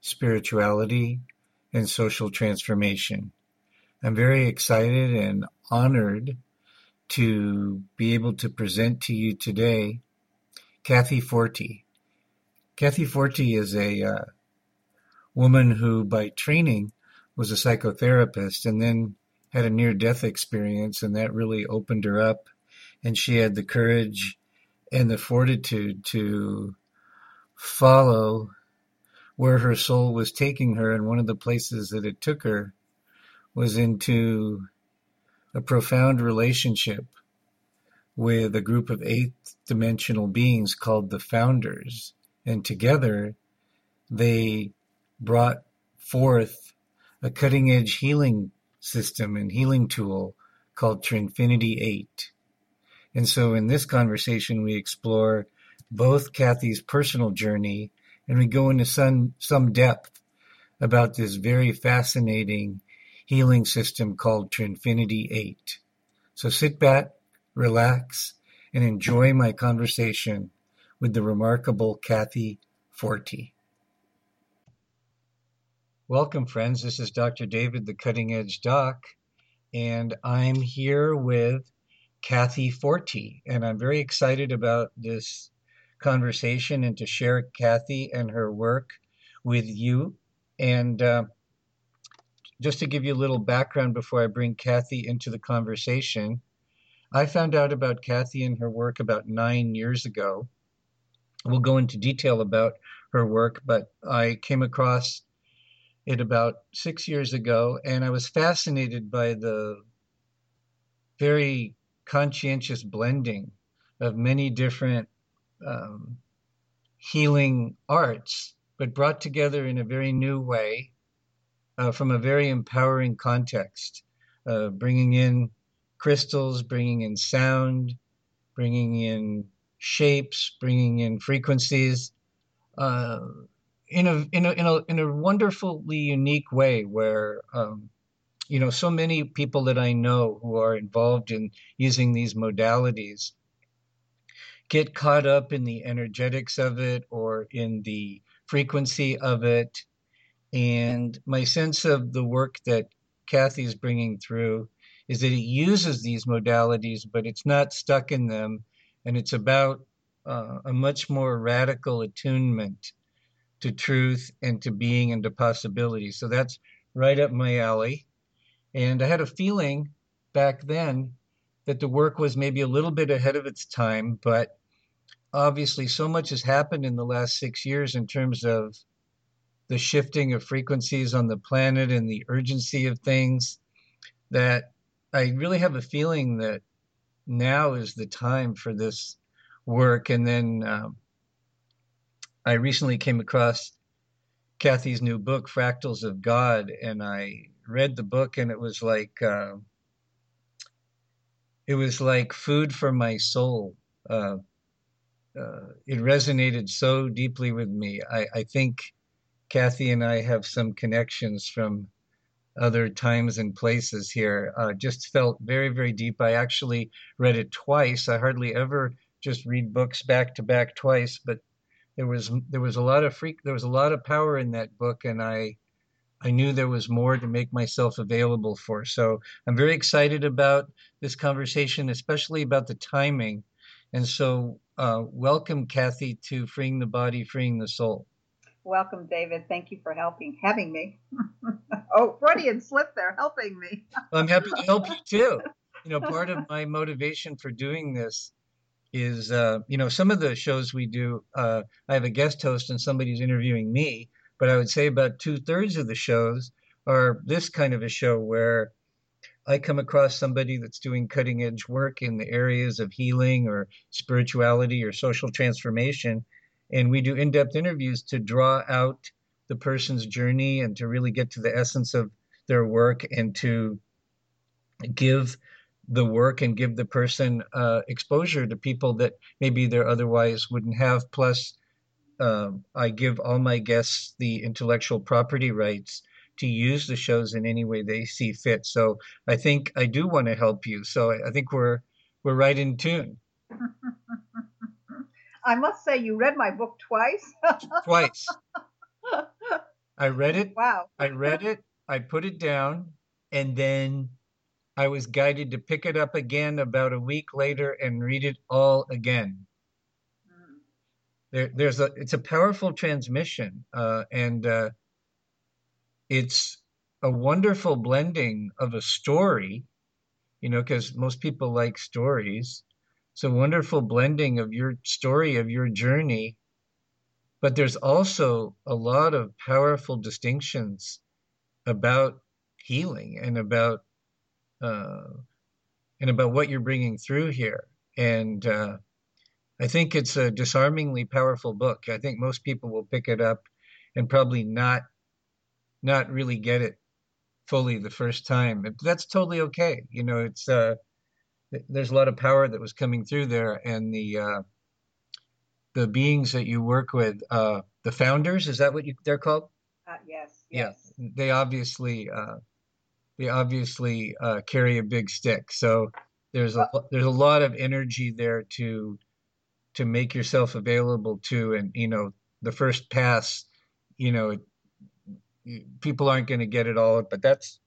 spirituality, and social transformation. I'm very excited and honored to be able to present to you today Kathy Forti. Kathy Forti is a uh, woman who, by training, was a psychotherapist and then had a near death experience, and that really opened her up. And she had the courage and the fortitude to follow where her soul was taking her. And one of the places that it took her was into a profound relationship with a group of eighth dimensional beings called the Founders. And together they brought forth a cutting edge healing system and healing tool called Trinfinity 8. And so in this conversation, we explore both Kathy's personal journey and we go into some, some depth about this very fascinating healing system called Trinfinity 8. So sit back, relax, and enjoy my conversation with the remarkable Kathy Forti. Welcome, friends. This is Dr. David, the Cutting Edge Doc, and I'm here with Kathy Forti, and I'm very excited about this conversation and to share Kathy and her work with you. And uh, just to give you a little background before I bring Kathy into the conversation, I found out about Kathy and her work about nine years ago. We'll go into detail about her work, but I came across it about six years ago, and I was fascinated by the very conscientious blending of many different um, healing arts, but brought together in a very new way uh, from a very empowering context, uh, bringing in crystals, bringing in sound, bringing in shapes, bringing in frequencies. Uh, in a in a in a in a wonderfully unique way where um, you know so many people that I know who are involved in using these modalities get caught up in the energetics of it or in the frequency of it and my sense of the work that Kathy is bringing through is that it uses these modalities but it's not stuck in them and it's about uh, a much more radical attunement to truth and to being and to possibility. So that's right up my alley. And I had a feeling back then that the work was maybe a little bit ahead of its time, but obviously so much has happened in the last six years in terms of the shifting of frequencies on the planet and the urgency of things that I really have a feeling that now is the time for this work. And then um, I recently came across Kathy's new book, Fractals of God, and I read the book, and it was like uh, it was like food for my soul. Uh, uh, it resonated so deeply with me. I, I, think Kathy and I have some connections from other times and places here. Uh, just felt very, very deep. I actually read it twice. I hardly ever just read books back to back twice, but there was there was a lot of freak there was a lot of power in that book and i i knew there was more to make myself available for so i'm very excited about this conversation especially about the timing and so uh, welcome kathy to freeing the body freeing the soul. Welcome david. Thank you for helping having me. Oh freudian slip there helping me. I'm happy to help you too. You know part of my motivation for doing this is uh, you know some of the shows we do uh, i have a guest host and somebody's interviewing me but i would say about two-thirds of the shows are this kind of a show where i come across somebody that's doing cutting edge work in the areas of healing or spirituality or social transformation and we do in-depth interviews to draw out the person's journey and to really get to the essence of their work and to give the work and give the person uh, exposure to people that maybe they otherwise wouldn't have. Plus, uh, I give all my guests the intellectual property rights to use the shows in any way they see fit. So I think I do want to help you. So I think we're we're right in tune. I must say, you read my book twice. twice. I read it. Wow. I read it. I put it down, and then I was guided to pick it up again about a week later and read it all again. Mm. There, there's a. It's a powerful transmission, uh, and uh, it's a wonderful blending of a story. You know, because most people like stories. It's a wonderful blending of your story of your journey but there's also a lot of powerful distinctions about healing and about uh, and about what you're bringing through here. And uh, I think it's a disarmingly powerful book. I think most people will pick it up and probably not not really get it fully the first time. That's totally okay. You know, it's uh, there's a lot of power that was coming through there, and the uh, the beings that you work with, uh, the founders, is that what you, they're called? Uh, yes, yes. Yeah, they obviously uh, they obviously uh, carry a big stick. So there's a there's a lot of energy there to to make yourself available to, and you know the first pass, you know, people aren't going to get it all, but that's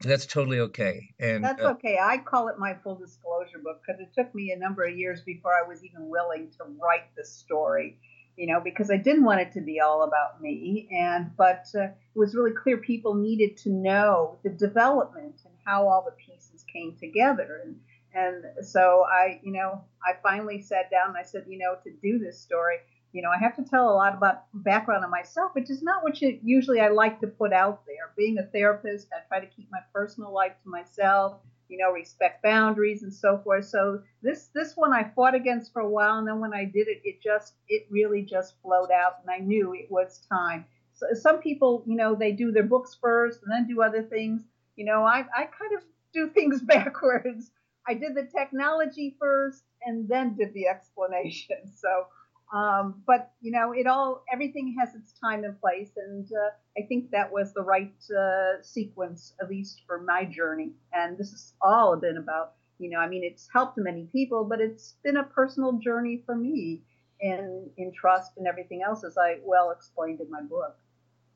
that's totally okay. And that's uh, okay. I call it my full disclosure book because it took me a number of years before I was even willing to write the story, you know, because I didn't want it to be all about me. And but uh, it was really clear people needed to know the development and how all the pieces came together. And and so I, you know, I finally sat down and I said, you know, to do this story, you know, I have to tell a lot about background of myself, which is not what you, usually I like to put out there. Being a therapist, I try to keep my personal life to myself, you know, respect boundaries and so forth. So this this one I fought against for a while, and then when I did it, it just it really just flowed out, and I knew it was time. So some people, you know, they do their books first and then do other things. You know, I I kind of do things backwards. I did the technology first and then did the explanation. So um, but you know, it all everything has its time and place, and uh, I think that was the right uh, sequence, at least for my journey. And this has all been about, you know, I mean, it's helped many people, but it's been a personal journey for me in in trust and everything else, as I well explained in my book.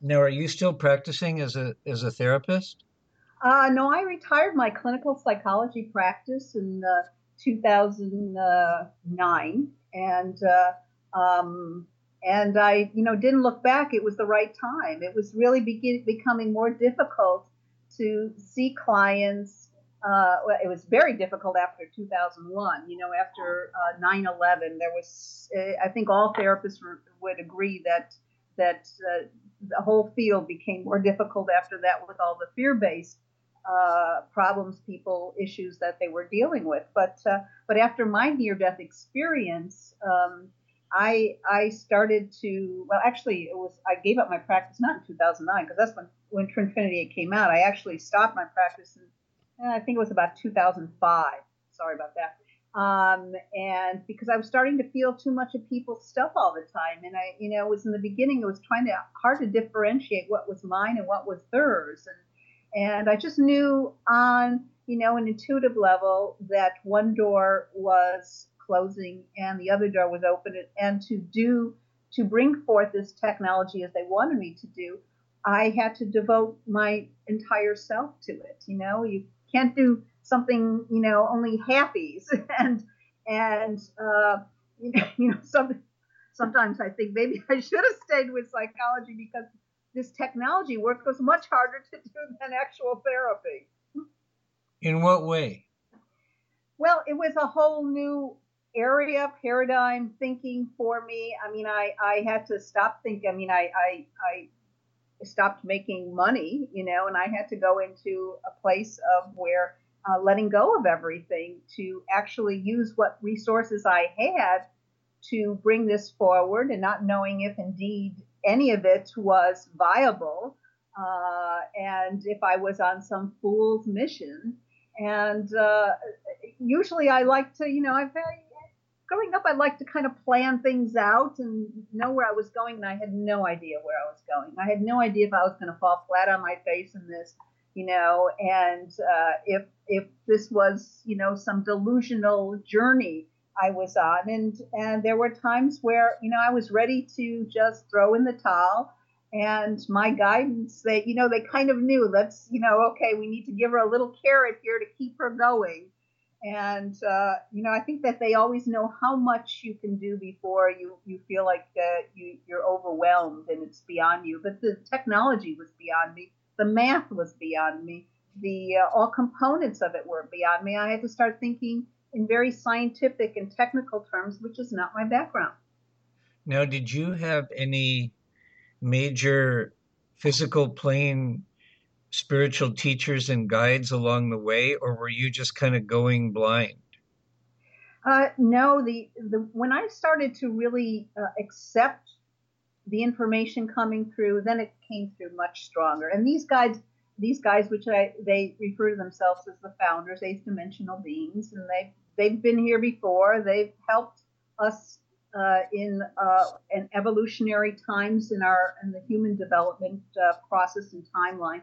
Now, are you still practicing as a as a therapist? Uh, no, I retired my clinical psychology practice in uh, 2009, and uh, um, and I, you know, didn't look back. It was the right time. It was really begin, becoming more difficult to see clients. Uh, it was very difficult after 2001. You know, after uh, 9/11, there was. Uh, I think all therapists would agree that that uh, the whole field became more difficult after that with all the fear-based uh, problems, people issues that they were dealing with. But uh, but after my near-death experience. Um, I I started to well actually it was I gave up my practice not in 2009 because that's when when Trinfinity came out. I actually stopped my practice in I think it was about 2005. Sorry about that. Um, and because I was starting to feel too much of people's stuff all the time, and I you know it was in the beginning it was trying to hard to differentiate what was mine and what was theirs, and and I just knew on you know an intuitive level that one door was closing and the other door was open. And to do to bring forth this technology as they wanted me to do i had to devote my entire self to it you know? You can't do something you know only halfies and and uh, you know, you know some, sometimes i think maybe i should have stayed with psychology because this technology work was much harder to do than actual therapy. In what way? Well it was a whole new area paradigm thinking for me. I mean, I, I had to stop thinking. I mean, I, I, I stopped making money, you know, and I had to go into a place of where uh, letting go of everything to actually use what resources I had to bring this forward and not knowing if indeed any of it was viable, uh, and if I was on some fool's mission. And uh, usually, I like to, you know, I've growing up, I liked to kind of plan things out and know where I was going, and I had no idea where I was going. I had no idea if I was going to fall flat on my face in this, you know, and uh, if if this was, you know, some delusional journey I was on, and and there were times where, you know, I was ready to just throw in the towel. And my guidance, they, you know, they kind of knew. Let's, you know, okay, we need to give her a little carrot here to keep her going and uh, you know i think that they always know how much you can do before you you feel like uh, you you're overwhelmed and it's beyond you. But the technology was beyond me. The math was beyond me. The uh, all components of it were beyond me. I had to start thinking in very scientific and technical terms which is not my background. Now did you have any major physical plane spiritual teachers and guides along the way, or were you just kind of going blind? Uh, no, the, the when I started to really uh, accept the information coming through, then it came through much stronger. And these guides, these guys, which I they refer to themselves as the founders, eighth dimensional beings, and they they've been here before. They've helped us uh, in uh, an evolutionary times in our in the human development uh, process and timeline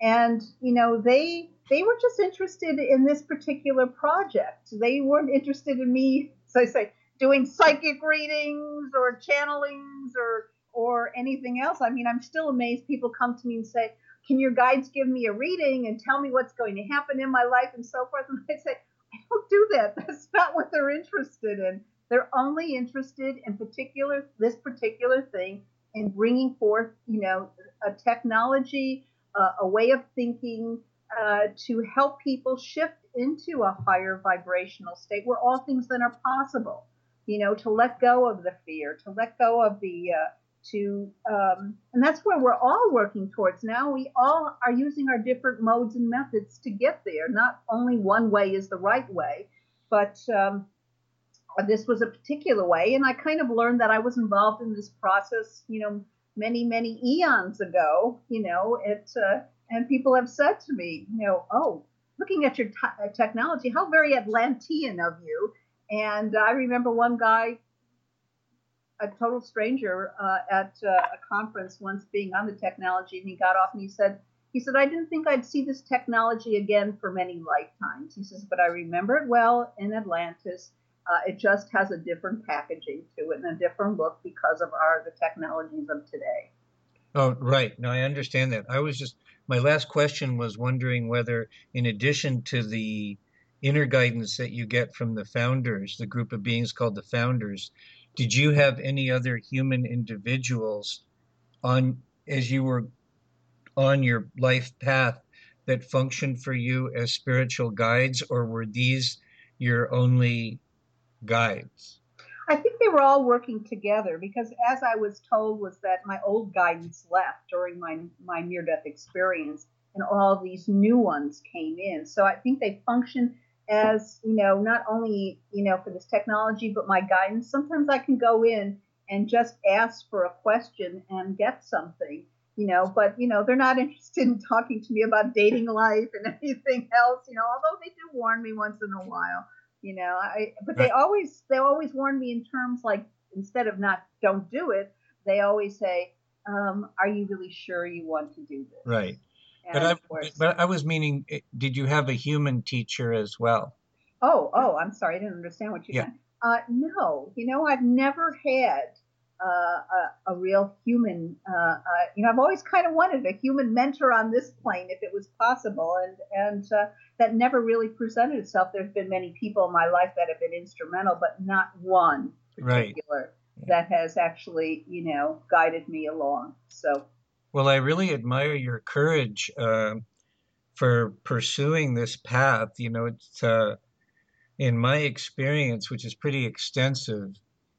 and you know they they were just interested in this particular project. They weren't interested in me so i say doing psychic readings or channelings or or anything else. I mean i'm still amazed people come to me and say can your guides give me a reading and tell me what's going to happen in my life? and so forth. And i say i don't do that. That's not what they're interested in. They're only interested in particular this particular thing and bringing forth you know a technology uh, a way of thinking uh, to help people shift into a higher vibrational state where all things then are possible. You know, to let go of the fear, to let go of the, uh, to, um, and that's where we're all working towards now. We all are using our different modes and methods to get there. Not only one way is the right way, but um, this was a particular way. And I kind of learned that I was involved in this process, you know, many, many eons ago, you know, it, uh, and people have said to me, you know, oh, looking at your t- uh, technology, how very Atlantean of you. And I remember one guy, a total stranger uh, at uh, a conference once being on the technology, and he got off and he said, he said, I didn't think I'd see this technology again for many lifetimes. He says, but I remember it well in Atlantis. Uh, it just has a different packaging to it and a different look because of our the technologies of today. Oh, right. No, I understand that. I was just my last question was wondering whether, in addition to the inner guidance that you get from the founders, the group of beings called the founders, did you have any other human individuals on as you were on your life path that functioned for you as spiritual guides, or were these your only guides? I think they were all working together because, as I was told, was that my old guidance left during my my near death experience, and all these new ones came in. So I think they function as you know not only you know for this technology but my guidance. Sometimes I can go in and just ask for a question and get something you know but you know they're not interested in talking to me about dating life and anything else you know although they do warn me once in a while you know i but they always they always warn me in terms like instead of not don't do it they always say um, are you really sure you want to do this? Right. But I, but I was meaning eh, did you have a human teacher as well? Oh oh i'm sorry i didn't understand what you yeah. meant. Uh, no you know i've never had a, a, real human. Uh, uh, you know, I've always kind of wanted a human mentor on this plane if it was possible, and and uh, that never really presented itself. There's been many people in my life that have been instrumental, but not one particular right. that has actually, you know, guided me along. So, well, I really admire your courage uh, for pursuing this path. You know, it's uh, in my experience, which is pretty extensive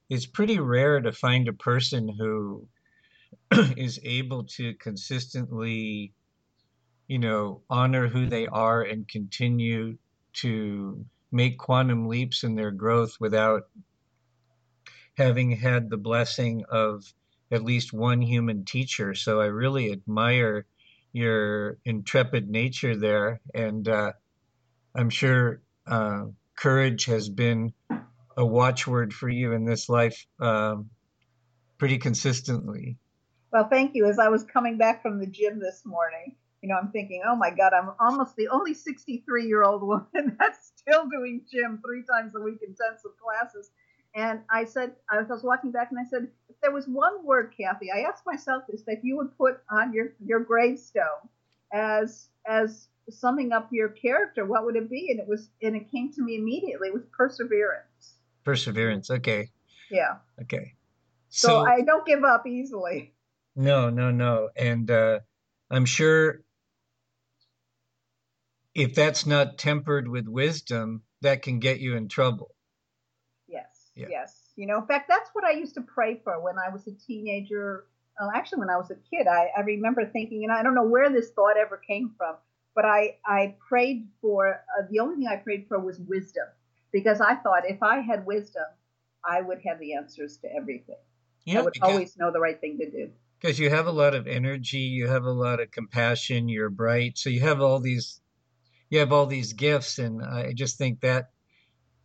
it's pretty rare to find a person who is able to consistently you know honor who they are and continue to make quantum leaps in their growth without having had the blessing of at least one human teacher. So I really admire your intrepid nature there. And uh, I'm sure uh, courage has been a watchword for you in this life um, pretty consistently. Well, thank you. As I was coming back from the gym this morning, you know, I'm thinking, oh my God, I'm almost the only 63 year old woman that's still doing gym three times a week, intensive classes. And I said, I was walking back and I said, if there was one word, Kathy, I asked myself this, that you would put on your, your gravestone as, as summing up your character, what would it be? And it was, and it came to me immediately with perseverance. Perseverance. Okay. Yeah. Okay. So, so I don't give up easily. No, no, no. And, uh, I'm sure if that's not tempered with wisdom, that can get you in trouble. Yes, yeah. yes. You know, in fact, that's what I used to pray for when I was a teenager. Uh, actually, when I was a kid, I, I remember thinking, and I don't know where this thought ever came from, but I, I prayed for uh, the only thing I prayed for was wisdom because I thought if I had wisdom, I would have the answers to everything. Yeah, I would always know the right thing to do because you have a lot of energy, you have a lot of compassion, you're bright, so you have all these you have all these gifts, and I just think that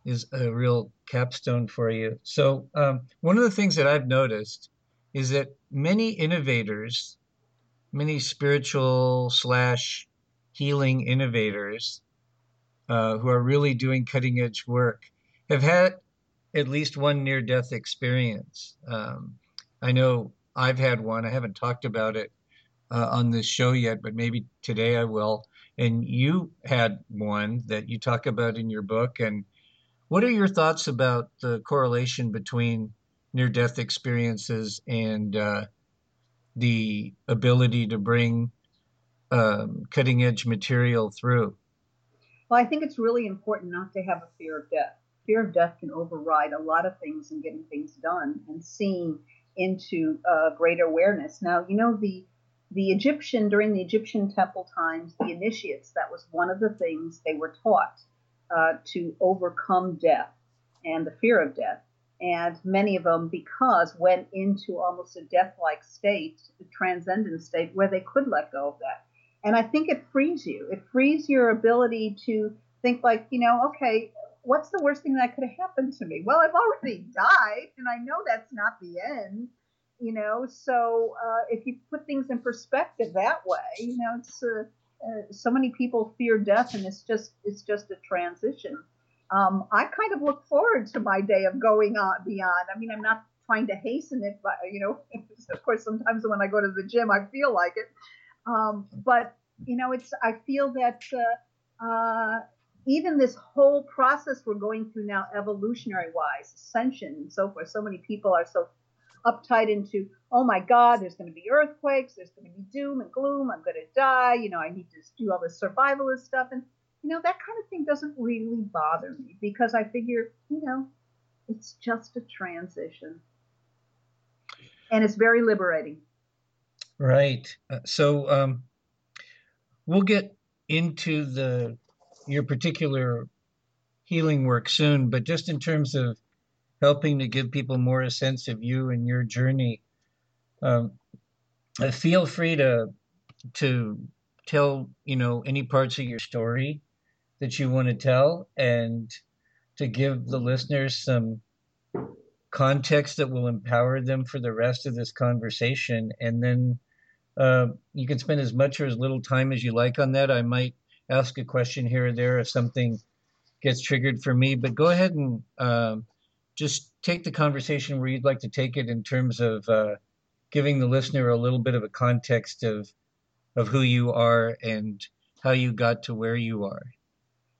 is a real capstone for you. So um, one of the things that I've noticed is that many innovators, many spiritual slash healing innovators uh, who are really doing cutting edge work have had at least one near death experience. Um, I know I've had one. I haven't talked about it uh, on this show yet, but maybe today I will. And you had one that you talk about in your book. And what are your thoughts about the correlation between near death experiences and uh, the ability to bring um, cutting edge material through? Well, I think it's really important not to have a fear of death. Fear of death can override a lot of things in getting things done and seeing into uh, greater awareness. Now, you know, the the Egyptian during the Egyptian temple times, the initiates that was one of the things they were taught uh, to overcome death and the fear of death. And many of them, because went into almost a death-like state, a transcendent state, where they could let go of that. And I think it frees you. It frees your ability to think like, you know, okay, what's the worst thing that could have happened to me? Well, I've already died, and I know that's not the end. You know, so uh, if you put things in perspective that way, you know, it's uh, uh, so many people fear death, and it's just it's just a transition. Um, I kind of look forward to my day of going on beyond. I mean, I'm not trying to hasten it, but you know, of course, sometimes when I go to the gym, I feel like it. Um, but you know, it's I feel that uh, uh, even this whole process we're going through now, evolutionary wise, ascension and so forth, so many people are so uptight into, oh my God, there's going to be earthquakes, there's going to be doom and gloom, I'm going to die, you know, I need to do all this survivalist stuff. And, you know, that kind of thing doesn't really bother me because I figure, you know, it's just a transition. And it's very liberating. Right. Uh, so um, we'll get into the your particular healing work soon, but just in terms of helping to give people more a sense of you and your journey, um, uh, feel free to to tell you know any parts of your story that you want to tell and to give the listeners some context that will empower them for the rest of this conversation and then uh, you can spend as much or as little time as you like on that i might ask a question here or there if something gets triggered for me. But go ahead and um, just take the conversation where you'd like to take it in terms of uh, giving the listener a little bit of a context of of who you are and how you got to where you are.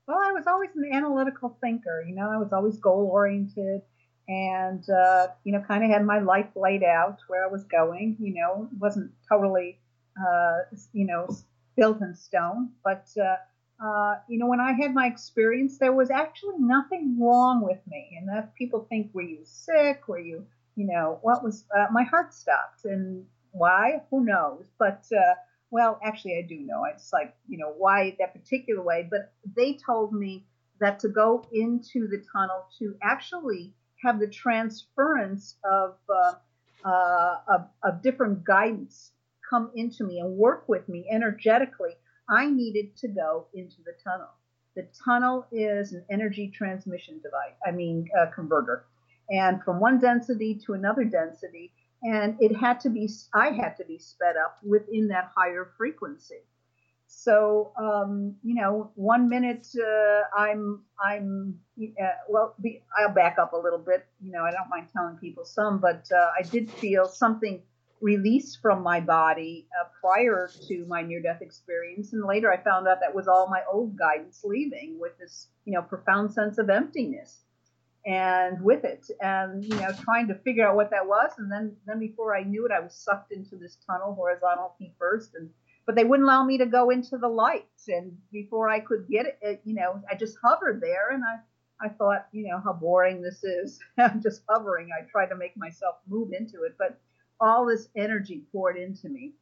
Well, I was always an analytical thinker. You know, I was always goal oriented and uh, you know kind of had my life laid out where i was going you know wasn't totally uh, you know built in stone. But uh, uh, you know, when I had my experience, there was actually nothing wrong with me. And that people think, were you sick? Were you, you know, what was? Uh, my heart stopped, and why? Who knows? But uh, well, actually, I do know. It's like, you know, why that particular way. But they told me that to go into the tunnel to actually have the transference of uh, uh, of, of different guidance come into me and work with me energetically, I needed to go into the tunnel. The tunnel is an energy transmission device, I mean, a converter. And from one density to another density, and it had to be, I had to be sped up within that higher frequency. So, um, you know, one minute uh, I'm, I'm, uh, well, be, I'll back up a little bit. You know, I don't mind telling people some, but uh, I did feel something released from my body uh, prior to my near death experience. And later I found out that was all my old guidance leaving with this, you know, profound sense of emptiness and with it and you know trying to figure out what that was and then then before i knew it i was sucked into this tunnel horizontal feet first and but they wouldn't allow me to go into the lights and before i could get it, it you know i just hovered there and i i thought you know how boring this is i'm just hovering i tried to make myself move into it but all this energy poured into me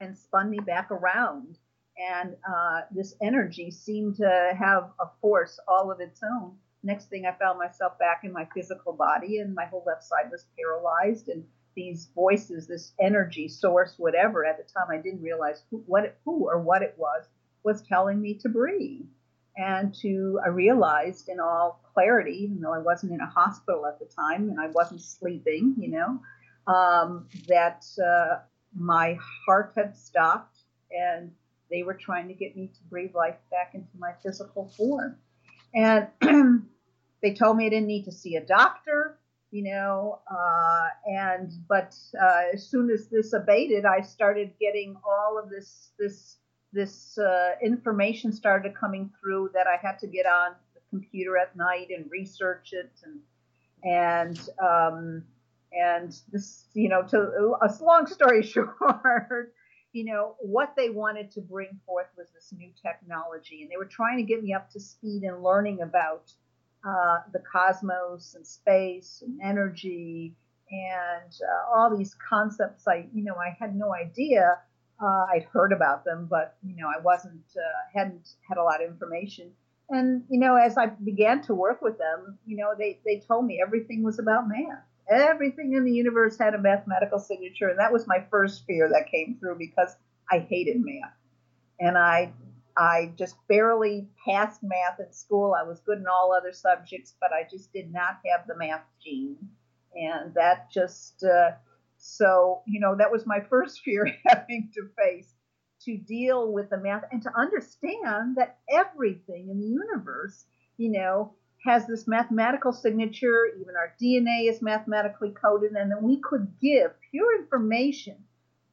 and spun me back around. And uh, this energy seemed to have a force all of its own. Next thing, I found myself back in my physical body, and my whole left side was paralyzed. And these voices, this energy source, whatever, at the time I didn't realize who, what it, who or what it was, was telling me to breathe. And to, I realized in all clarity, even though I wasn't in a hospital at the time and I wasn't sleeping, you know, um, that uh, my heart had stopped and they were trying to get me to breathe life back into my physical form. And they told me I didn't need to see a doctor, you know, uh, and but uh, as soon as this abated, I started getting all of this this this uh, information started coming through that I had to get on the computer at night and research it and and um, and this, you know, to a long story short, you know, what they wanted to bring forth was this new technology, and they were trying to get me up to speed in learning about uh, the cosmos and space and energy and uh, all these concepts. I, you know, I had no idea. Uh, I'd heard about them, but you know, I wasn't uh, hadn't had a lot of information. And you know, as I began to work with them, you know, they they told me everything was about math everything in the universe had a mathematical signature and that was my first fear that came through because i hated math and i i just barely passed math in school. I was good in all other subjects but i just did not have the math gene. And that just uh, so you know that was my first fear having to face to deal with the math and to understand that everything in the universe you know has this mathematical signature, even our DNA is mathematically coded, and then we could give pure information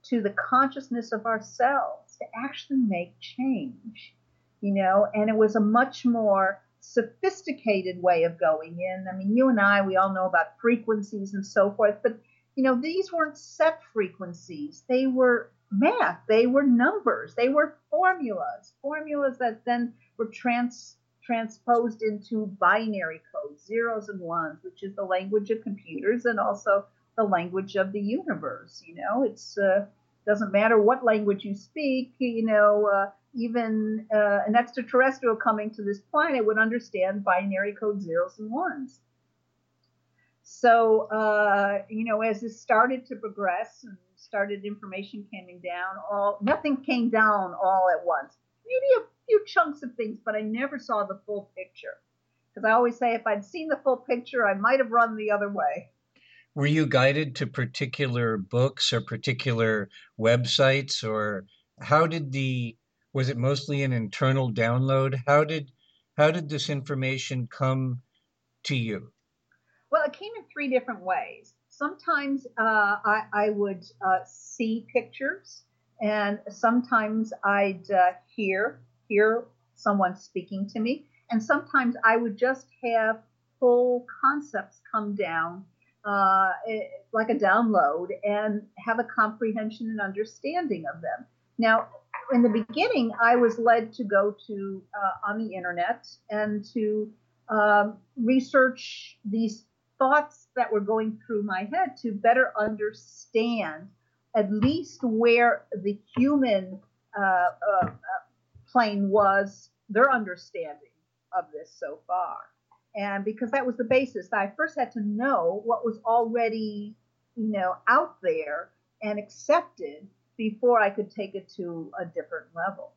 to the consciousness of ourselves to actually make change, you know, and it was a much more sophisticated way of going in. I mean, you and I, we all know about frequencies and so forth, but you know, these weren't set frequencies. They were math, they were numbers, they were formulas, formulas that then were trans transposed into binary code, zeros and ones, which is the language of computers and also the language of the universe. You know, it's uh, doesn't matter what language you speak. You know, uh, even uh, an extraterrestrial coming to this planet would understand binary code zeros and ones. So, uh, you know, as this started to progress and started information coming down, all nothing came down all at once. Maybe a few chunks of things, but I never saw the full picture. Because I always say if I'd seen the full picture, I might have run the other way. Were you guided to particular books or particular websites, or how did the was it mostly an internal download? How did how did this information come to you? Well, it came in three different ways. Sometimes uh, I, I, would uh, see pictures, and sometimes I'd uh, hear hear someone speaking to me. And sometimes I would just have whole concepts come down uh, eh, like a download and have a comprehension and understanding of them. Now, in the beginning, I was led to go to uh, on the internet and to um, research these thoughts that were going through my head to better understand at least where the human uh, uh, plane was their understanding of this so far. And because that was the basis, I first had to know what was already, you know, out there and accepted before I could take it to a different level.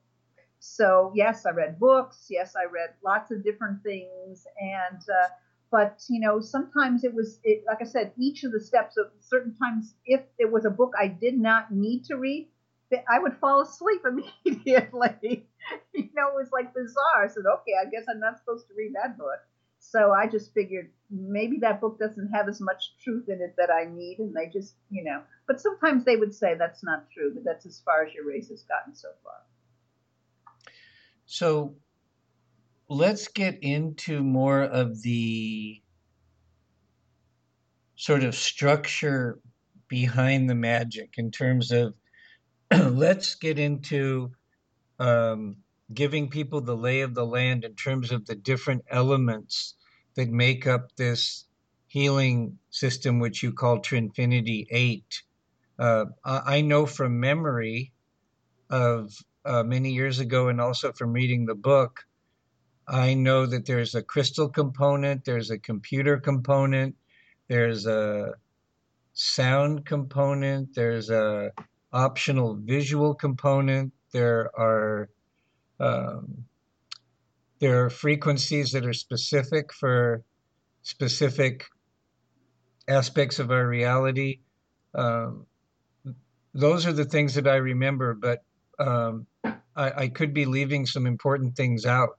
So yes, I read books. Yes, I read lots of different things, and uh, but you know sometimes it was it, like I said, each of the steps of certain times if it was a book I did not need to read, I would fall asleep immediately. you know, it was like bizarre. I said, okay, I guess I'm not supposed to read that book. So I just figured maybe that book doesn't have as much truth in it that I need, and they just, you know. But sometimes they would say that's not true, but that's as far as your race has gotten so far. So let's get into more of the sort of structure behind the magic in terms of let's get into um, giving people the lay of the land in terms of the different elements that make up this healing system, which you call Trinfinity 8. Uh, I know from memory of uh, many years ago and also from reading the book, I know that there's a crystal component, there's a computer component, there's a sound component, there's a optional visual component, there are um, there are frequencies that are specific for specific aspects of our reality. Um, those are the things that I remember, but um, I, I, could be leaving some important things out.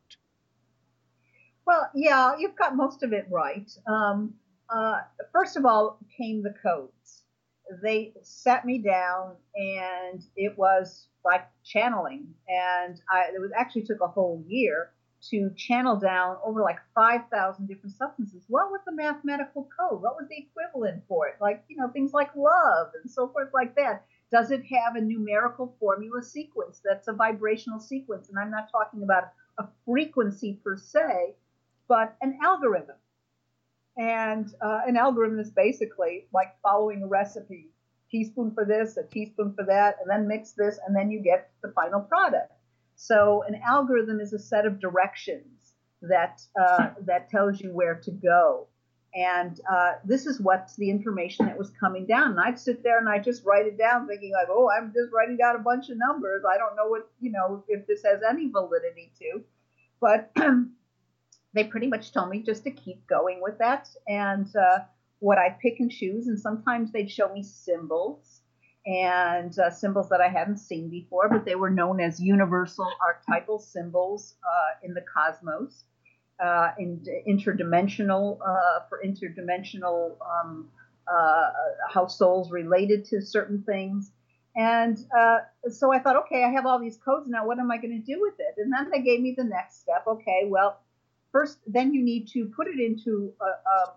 Well, yeah, you've got most of it right. Um, uh, first of all, came the codes. They sat me down, and it was like channeling. And I, it was actually took a whole year to channel down over like 5,000 different substances. What was the mathematical code? What was the equivalent for it? Like, you know, things like love and so forth like that. Does it have a numerical formula sequence that's a vibrational sequence? And I'm not talking about a frequency per se, but an algorithm. And uh, an algorithm is basically like following a recipe teaspoon for this, a teaspoon for that, and then mix this, and then you get the final product. So an algorithm is a set of directions that uh, that tells you where to go. And uh, this is what's the information that was coming down. And I'd sit there and I'd just write it down, thinking like, oh, I'm just writing down a bunch of numbers. I don't know what you know if this has any validity to, but they pretty much told me just to keep going with that. And uh, what I pick and choose, and sometimes they'd show me symbols and uh, symbols that I hadn't seen before, but they were known as universal archetypal symbols uh, in the cosmos, uh, in interdimensional uh, for interdimensional um, uh, how souls related to certain things. And uh, so I thought, okay, I have all these codes now. What am I going to do with it? And then they gave me the next step. Okay, well, first, then you need to put it into a, a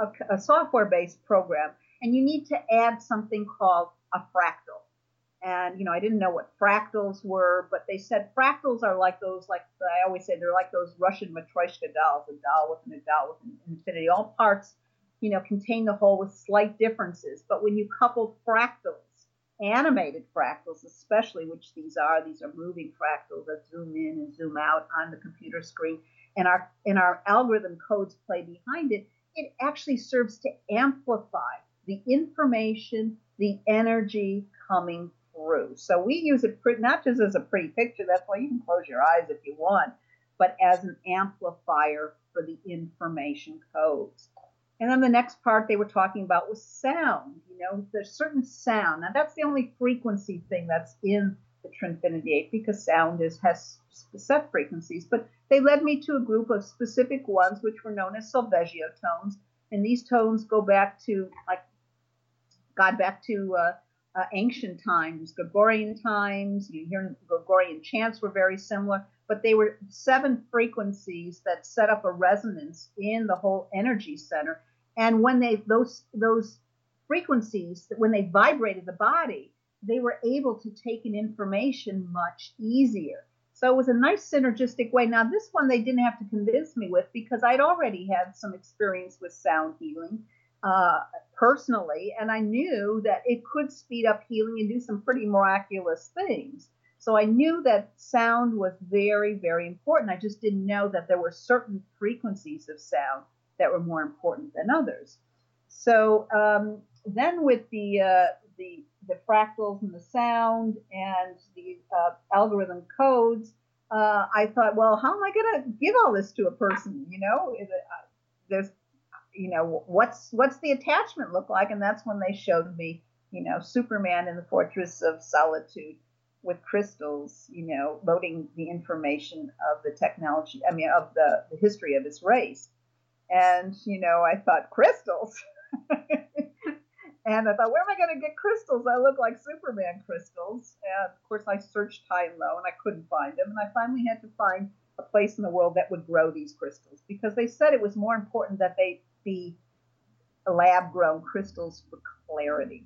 a, a software-based program, and you need to add something called a fractal. And you know, I didn't know what fractals were, but they said fractals are like those, like I always say, they're like those Russian Matryoshka dolls, a doll within a doll within infinity. All parts, you know, contain the whole with slight differences. But when you couple fractals, animated fractals especially, which these are, these are moving fractals that zoom in and zoom out on the computer screen, and our and our algorithm codes play behind it, it actually serves to amplify the information, the energy coming through. So we use it not just as a pretty picture, that's why you can close your eyes if you want, but as an amplifier for the information codes. And then the next part they were talking about was sound. You know, there's certain sound. Now that's the only frequency thing that's in the Trinfinity 8 because sound is has set frequencies. But they led me to a group of specific ones which were known as Solfeggio tones, and these tones go back to like got back to uh, uh, ancient times, Gregorian times. You hear Gregorian chants were very similar, but they were seven frequencies that set up a resonance in the whole energy center. And when they those those frequencies, when they vibrated the body, they were able to take in information much easier. So it was a nice synergistic way. Now, this one they didn't have to convince me with because I'd already had some experience with sound healing uh, personally, and I knew that it could speed up healing and do some pretty miraculous things. So I knew that sound was very, very important. I just didn't know that there were certain frequencies of sound that were more important than others. So um, then with the uh, the fractals and the sound and the uh, algorithm codes, uh, I thought, well, how am I going to give all this to a person? You know, it, uh, there's, you know, what's what's the attachment look like? And that's when they showed me, you know, Superman in the Fortress of Solitude with crystals, you know, loading the information of the technology, I mean, of the, the history of his race. And, you know, I thought, crystals? and I thought, where am I going to get crystals? I look like Superman crystals. And of course, I searched high and low and I couldn't find them. And I finally had to find a place in the world that would grow these crystals because they said it was more important that they be lab grown crystals for clarity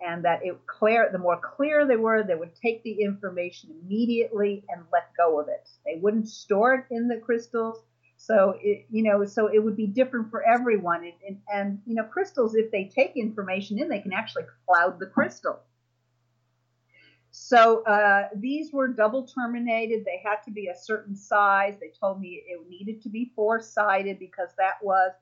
and that it clear the more clear they were they would take the information immediately and let go of it they wouldn't store it in the crystals so it, you know so it would be different for everyone and, and, and you know crystals if they take information in they can actually cloud the crystal so uh, these were double terminated they had to be a certain size they told me it needed to be four sided because that was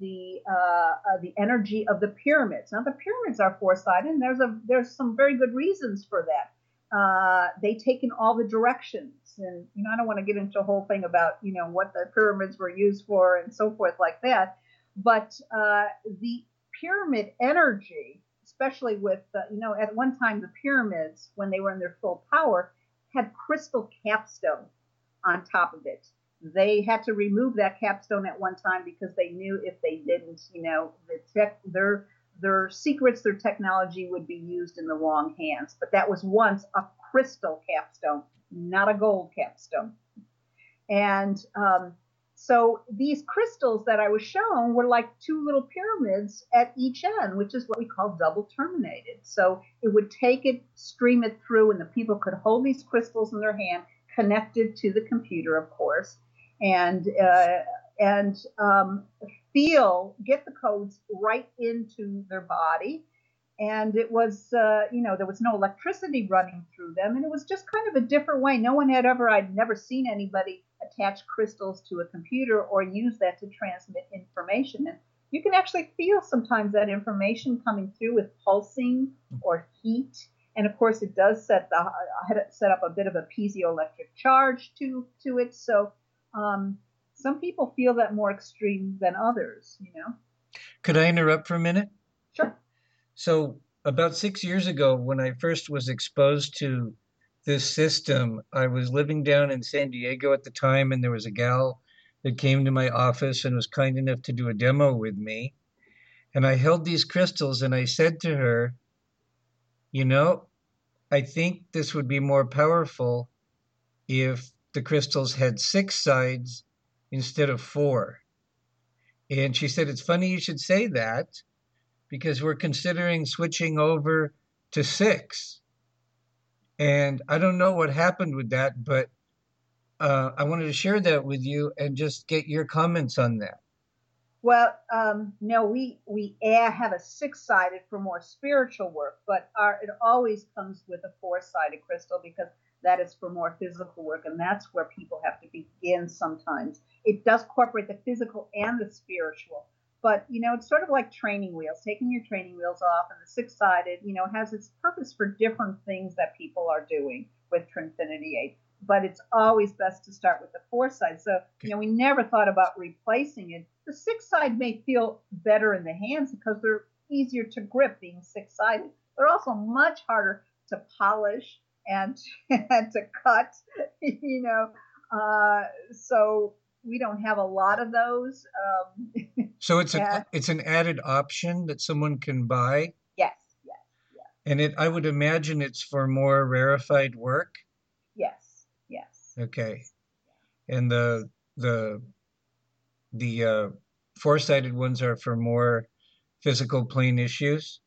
the uh, uh, the energy of the pyramids. Now the pyramids are four sided, and there's a there's some very good reasons for that. Uh, they take in all the directions, and you know I don't want to get into a whole thing about you know what the pyramids were used for and so forth like that. But uh, the pyramid energy, especially with you know at one time the pyramids when they were in their full power had crystal capstone on top of it they had to remove that capstone at one time because they knew if they didn't, you know, the tech, their their secrets, their technology would be used in the wrong hands. But that was once a crystal capstone, not a gold capstone. And um, so these crystals that I was shown were like two little pyramids at each end, which is what we call double terminated. So it would take it, stream it through, and the people could hold these crystals in their hand, connected to the computer, of course and uh, and um, feel get the codes right into their body. And it was uh, you know there was no electricity running through them. And it was just kind of a different way. No one had ever i'd never seen anybody attach crystals to a computer or use that to transmit information. And you can actually feel sometimes that information coming through with pulsing or heat. And of course it does set the set up a bit of a piezoelectric charge to to it. So um, some people feel that more extreme than others, you know. Could I interrupt for a minute? Sure. So, about six years ago, when I first was exposed to this system, I was living down in San Diego at the time, and there was a gal that came to my office and was kind enough to do a demo with me. And I held these crystals and I said to her, You know, I think this would be more powerful if the crystals had six sides instead of four. And she said, It's funny you should say that because we're considering switching over to six. And I don't know what happened with that, but uh, I wanted to share that with you and just get your comments on that. Well, um, no, we we have a six-sided for more spiritual work, but our it always comes with a four-sided crystal because that is for more physical work, and that's where people have to begin sometimes. It does incorporate the physical and the spiritual, but you know, it's sort of like training wheels, taking your training wheels off, and the six sided, you know, has its purpose for different things that people are doing with Trinfinity 8. But it's always best to start with the four side. So, you know, we never thought about replacing it. The six side may feel better in the hands because they're easier to grip being six sided. They're also much harder to polish and and to cut, you know. Uh, so we don't have a lot of those. Um, so it's a it's an added option that someone can buy. Yes, yes, yes. And it, I would imagine it's for more rarefied work. Yes, yes. Okay. And the the the uh, four-sided ones are for more physical plane issues.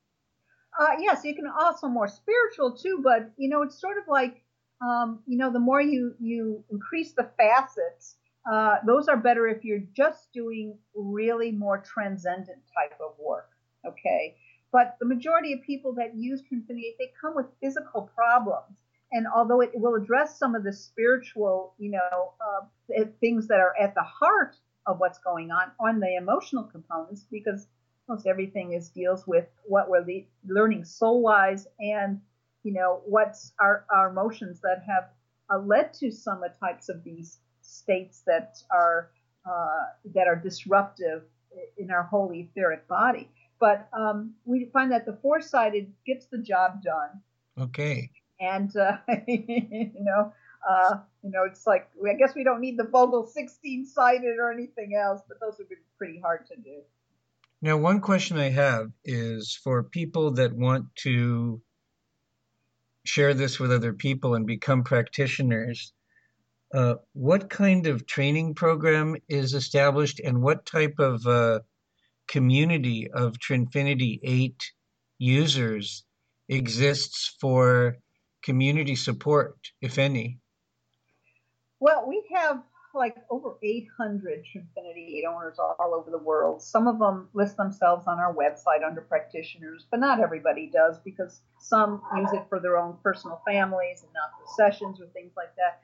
Uh, yes, you can also more spiritual too, but you know, it's sort of like, um, you know, the more you you increase the facets, uh, those are better if you're just doing really more transcendent type of work. Okay, but the majority of people that use Trinfinity, they come with physical problems, and although it will address some of the spiritual, you know, uh, things that are at the heart of what's going on on the emotional components, because most everything is deals with what we're le- learning soul wise and you know what's our, our emotions that have uh, led to some of types of these states that are uh, that are disruptive in our whole etheric body. But um, we find that the four-sided gets the job done. Okay. And uh, you know uh, you know it's like i guess we don't need the vogel 16 sided or anything else but those would be pretty hard to do now, one question I have is for people that want to share this with other people and become practitioners. Uh, what kind of training program is established and what type of uh, community of Trinfinity 8 users exists for community support, if any? Well, we have like over 800 Trinfinity owners all over the world. Some of them list themselves on our website under practitioners, but not everybody does because some use it for their own personal families and not for sessions or things like that.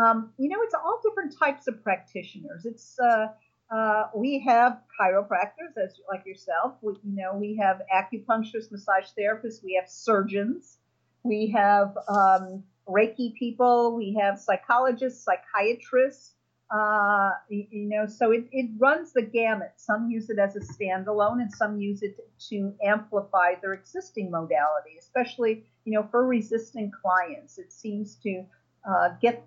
Um, you know, it's all different types of practitioners. It's uh, uh, we have chiropractors, as like yourself. We, you know, we have acupuncturists, massage therapists. We have surgeons. We have um, Reiki people. We have psychologists, psychiatrists. Uh, you know, so it, it runs the gamut. Some use it as a standalone, and some use it to amplify their existing modality, especially you know for resistant clients. It seems to uh, get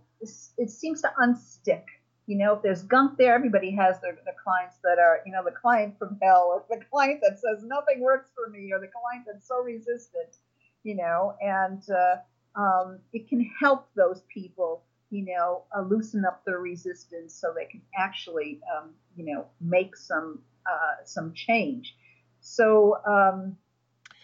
it seems to unstick. You know, if there's gunk there, everybody has their the clients that are you know the client from hell, or the client that says nothing works for me, or the client that's so resistant. You know, and uh, um, it can help those people you know, uh, loosen up their resistance so they can actually, um, you know, make some uh, some change. So, um,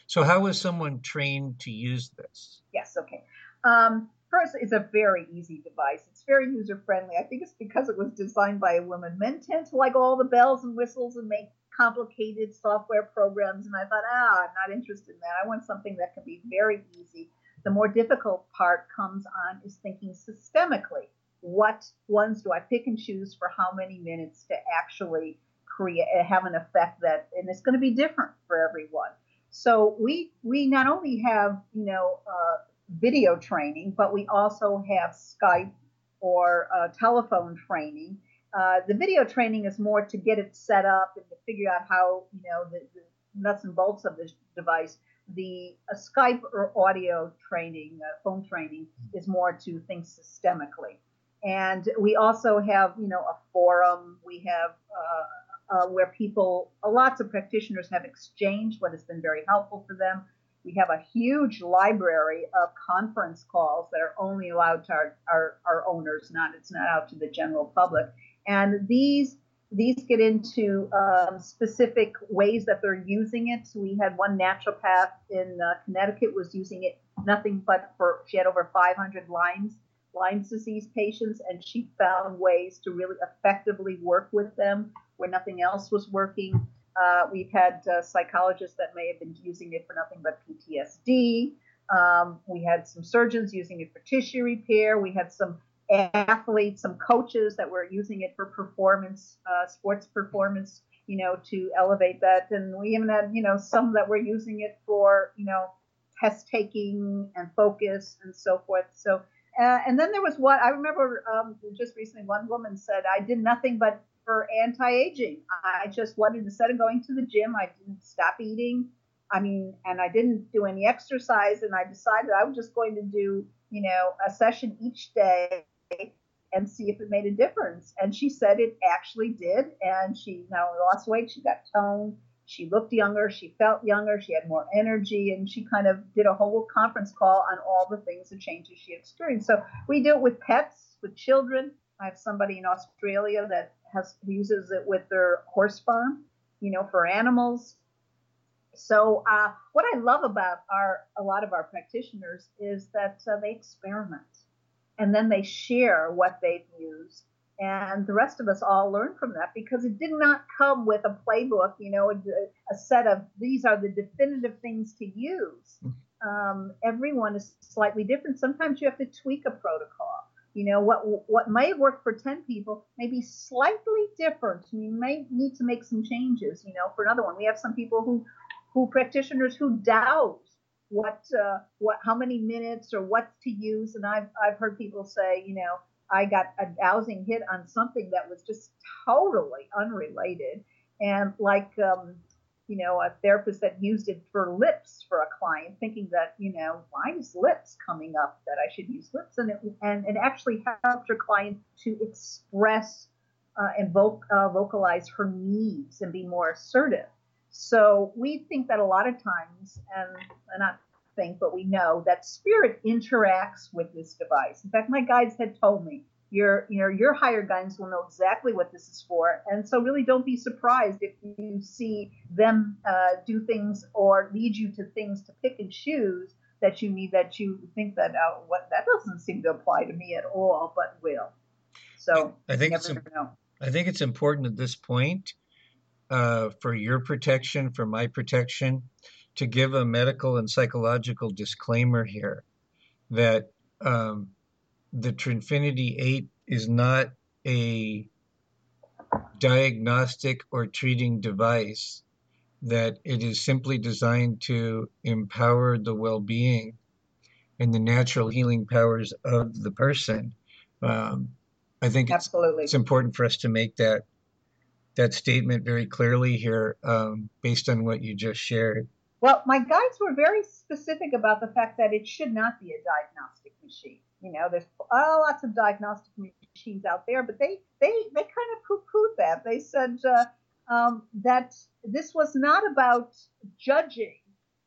so how was someone trained to use this? Yes. Okay. Um, first, it's a very easy device. It's very user friendly. I think it's because it was designed by a woman. Men tend to like all the bells and whistles and make complicated software programs, and I thought, ah, I'm not interested in that. I want something that can be very easy the more difficult part comes on is thinking systemically. What ones do I pick and choose for how many minutes to actually create have an effect that and it's going to be different for everyone. So we we not only have you know uh, video training, but we also have Skype or uh, telephone training. Uh, the video training is more to get it set up and to figure out how you know the, the nuts and bolts of this device the Skype or audio training, uh, phone training, is more to think systemically. And we also have, you know, a forum. We have uh, uh, where people, uh, lots of practitioners have exchanged what has been very helpful for them. We have a huge library of conference calls that are only allowed to our, our, our owners, not it's not out to the general public. And these these get into um, specific ways that they're using it. So we had one naturopath in uh, Connecticut was using it nothing but for she had over 500 Lyme's Lyme's disease patients, and she found ways to really effectively work with them where nothing else was working. Uh, we've had uh, psychologists that may have been using it for nothing but PTSD. Um, we had some surgeons using it for tissue repair. We had some athletes, some coaches that were using it for performance, uh, sports performance, you know, to elevate that. And we even had, you know, some that were using it for, you know, test taking and focus and so forth. So, uh, and then there was what I remember um, just recently, one woman said, I did nothing but for anti aging. I just wanted, instead of going to the gym, I didn't stop eating. I mean, and I didn't do any exercise, and I decided I was just going to do, you know, a session each day and see if it made a difference. And she said it actually did. And she now lost weight. She got toned. She looked younger. She felt younger. She had more energy. And she kind of did a whole conference call on all the things, the changes she experienced. So we do it with pets, with children. I have somebody in Australia that has uses it with their horse farm, you know, for animals. So uh, what I love about our a lot of our practitioners is that uh, they experiment and then they share what they've used. And the rest of us all learn from that because it did not come with a playbook, you know, a, a set of these are the definitive things to use. Um, everyone is slightly different. Sometimes you have to tweak a protocol. You know, what what may work for 10 people may be slightly different. You may need to make some changes, you know, for another one. We have some people who who practitioners who doubt what uh, what how many minutes or what to use and I've I've heard people say, you know, I got a dowsing hit on something that was just totally unrelated and like um, you know, a therapist that used it for lips for a client, thinking that, you know, why is lips coming up that I should use lips? And it, and it actually helped her client to express uh, and voc- uh, vocalize her needs and be more assertive. So we think that a lot of times, and, and not think, but we know that spirit interacts with this device. In fact, my guides had told me your you know your higher guidance will know exactly what this is for and so really don't be surprised if you see them uh, do things or lead you to things to pick and choose that you need that you think that oh, what that doesn't seem to apply to me at all but will so i think it's know. i think it's important at this point uh, for your protection for my protection to give a medical and psychological disclaimer here that um, the Trinfinity 8 is not a diagnostic or treating device, that it is simply designed to empower the well being and the natural healing powers of the person. Um, I think it's, it's important for us to make that that statement very clearly here, um, based on what you just shared. Well, my guides were very specific about the fact that it should not be a diagnostic machine. You know, there's lots of diagnostic machines out there, but they they they kind of poo-pooed that. They said uh, um, that this was not about judging.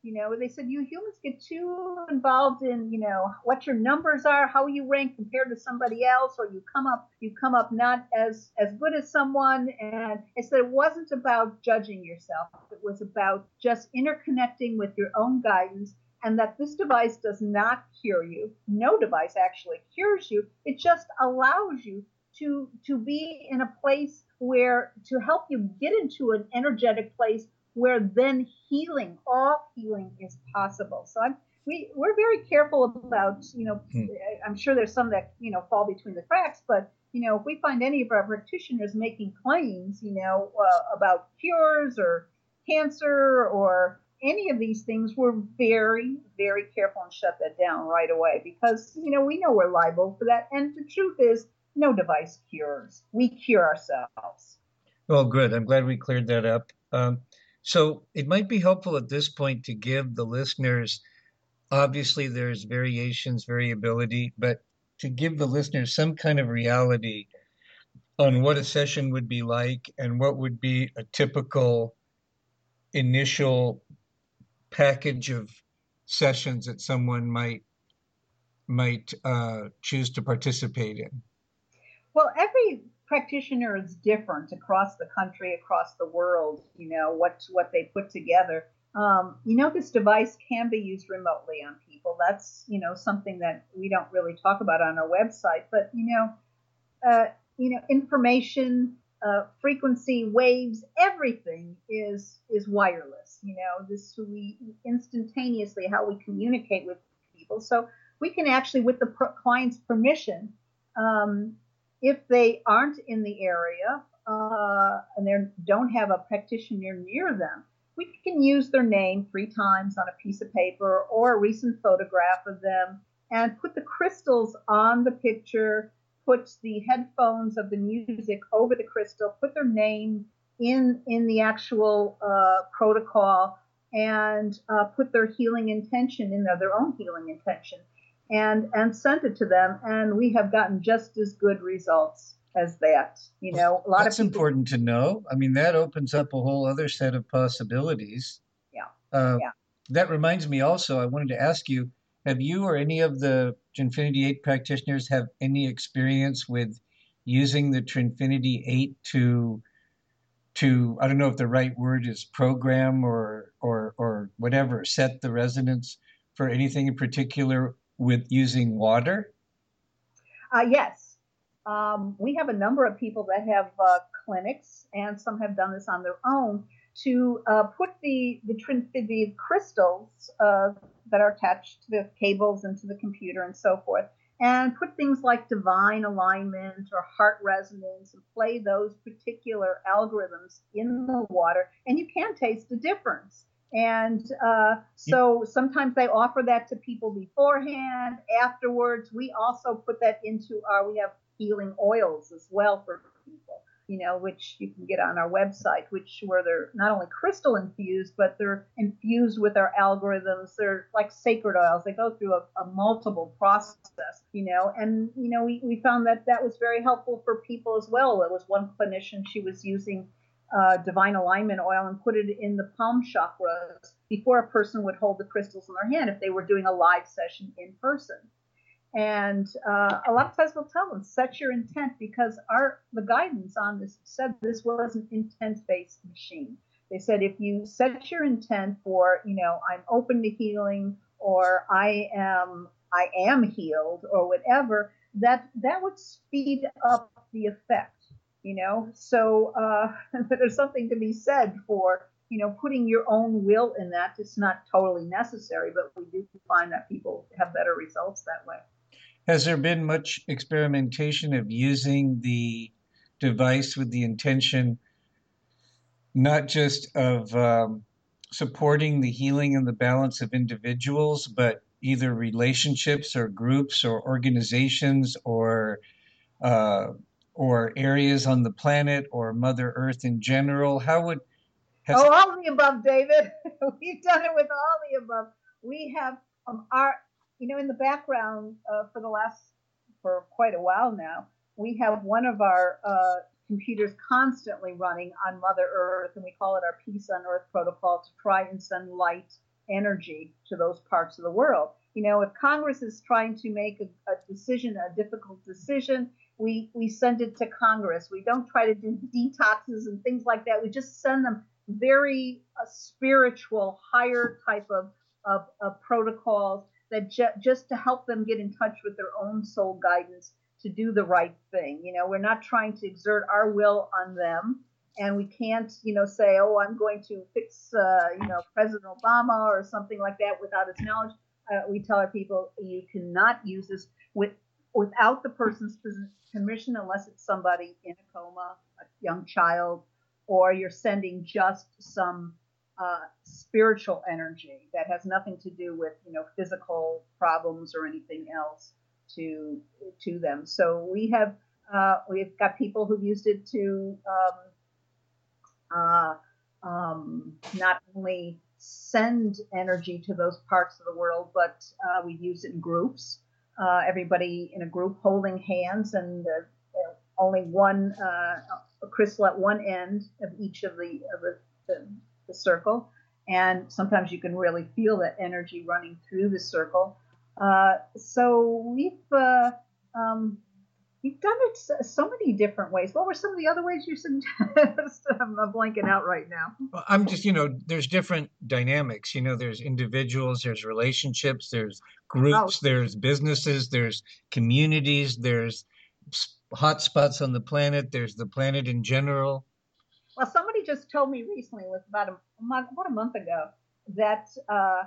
You know, they said you humans get too involved in you know what your numbers are, how you rank compared to somebody else, or you come up you come up not as as good as someone. And it said it wasn't about judging yourself. It was about just interconnecting with your own guidance and that this device does not cure you. No device actually cures you. It just allows you to to be in a place where to help you get into an energetic place where then healing, all healing is possible. So I'm we we're very careful about you know hmm. I'm sure there's some that you know fall between the cracks, but you know if we find any of our practitioners making claims you know uh, about cures or cancer or any of these things, we're very, very careful and shut that down right away because, you know, we know we're liable for that. And the truth is, no device cures. We cure ourselves. Well, good. I'm glad we cleared that up. Um, so it might be helpful at this point to give the listeners, obviously, there's variations, variability, but to give the listeners some kind of reality on what a session would be like and what would be a typical initial package of sessions that someone might might uh, choose to participate in? Well, every practitioner is different across the country, across the world. You know what what they put together. Um, you know, this device can be used remotely on people. That's you know something that we don't really talk about on our website. But you know, uh, you know, information uh, frequency, waves, everything is is wireless. You know, this we instantaneously how we communicate with people. So we can actually, with the client's permission, um, if they aren't in the area uh, and they don't have a practitioner near them, we can use their name three times on a piece of paper or a recent photograph of them and put the crystals on the picture put the headphones of the music over the crystal, put their name in in the actual uh, protocol, and uh, put their healing intention in there, their own healing intention, and and sent it to them. And we have gotten just as good results as that. You know, a lot That's of people, important to know. I mean, that opens up a whole other set of possibilities. Yeah. Uh, yeah. That reminds me also, I wanted to ask you have you or any of the Trinfinity 8 practitioners have any experience with using the Trinfinity 8 to to I don't know if the right word is program or or or whatever set the resonance for anything in particular with using water? Uh, yes, um, we have a number of people that have uh, clinics, and some have done this on their own to uh, put the the Trinfinity crystals uh, that are attached to the cables and to the computer and so forth, and put things like divine alignment or heart resonance and play those particular algorithms in the water, and you can taste the difference. And uh, so sometimes they offer that to people beforehand, afterwards. We also put that into our, we have healing oils as well for people you know, which you can get on our website, which where they're not only crystal infused, but they're infused with our algorithms. They're like sacred oils. They go through a, a multiple process, you know, and you know, we, we found that that was very helpful for people as well. There was one clinician she was using uh, divine alignment oil and put it in the palm chakras before a person would hold the crystals in their hand if they were doing a live session in person. And uh, a lot of times we'll tell them, set your intent because our the guidance on this said this was an intent-based machine. They said if you set your intent for, you know, I'm open to healing or I am I am healed or whatever, that that would speed up the effect, you know. So uh, there's something to be said for you know putting your own will in that. It's not totally necessary, but we do find that people have better results that way. Has there been much experimentation of using the device with the intention not just of um, supporting the healing and the balance of individuals, but either relationships or groups or organizations or uh, or areas on the planet or Mother Earth in general? How would oh, all the above, David. We've done it with all the above. We have um, our you know, in the background uh, for the last, for quite a while now, we have one of our uh, computers constantly running on Mother Earth, and we call it our Peace on Earth protocol to try and send light energy to those parts of the world. You know, if Congress is trying to make a, a decision, a difficult decision, we, we send it to Congress. We don't try to do detoxes and things like that. We just send them very uh, spiritual, higher type of, of, of protocols that ju- just to help them get in touch with their own soul guidance to do the right thing. You know, we're not trying to exert our will on them, and we can't, you know, say, "Oh, I'm going to fix, uh, you know, President Obama or something like that without his knowledge." Uh, we tell our people, you cannot use this with without the person's permission unless it's somebody in a coma, a young child, or you're sending just some uh, spiritual energy that has nothing to do with you know physical problems or anything else to to them. So we have uh, we've got people who've used it to um, uh, um, not only send energy to those parts of the world, but uh, we've used it in groups. Uh, everybody in a group holding hands and only one crystal at one end of each of the, of the, the the circle. And sometimes you can really feel that energy running through the circle. Uh, so we've uh, um, we've done it so many different ways. What were some of the other ways you suggest? I'm blanking out right now. Well, I'm just, you know, there's different dynamics. You know, there's individuals, there's relationships, there's groups, oh. there's businesses, there's communities, there's hot spots on the planet, there's the planet in general. Well, somebody just told me recently, was about a month, about a month ago, that uh,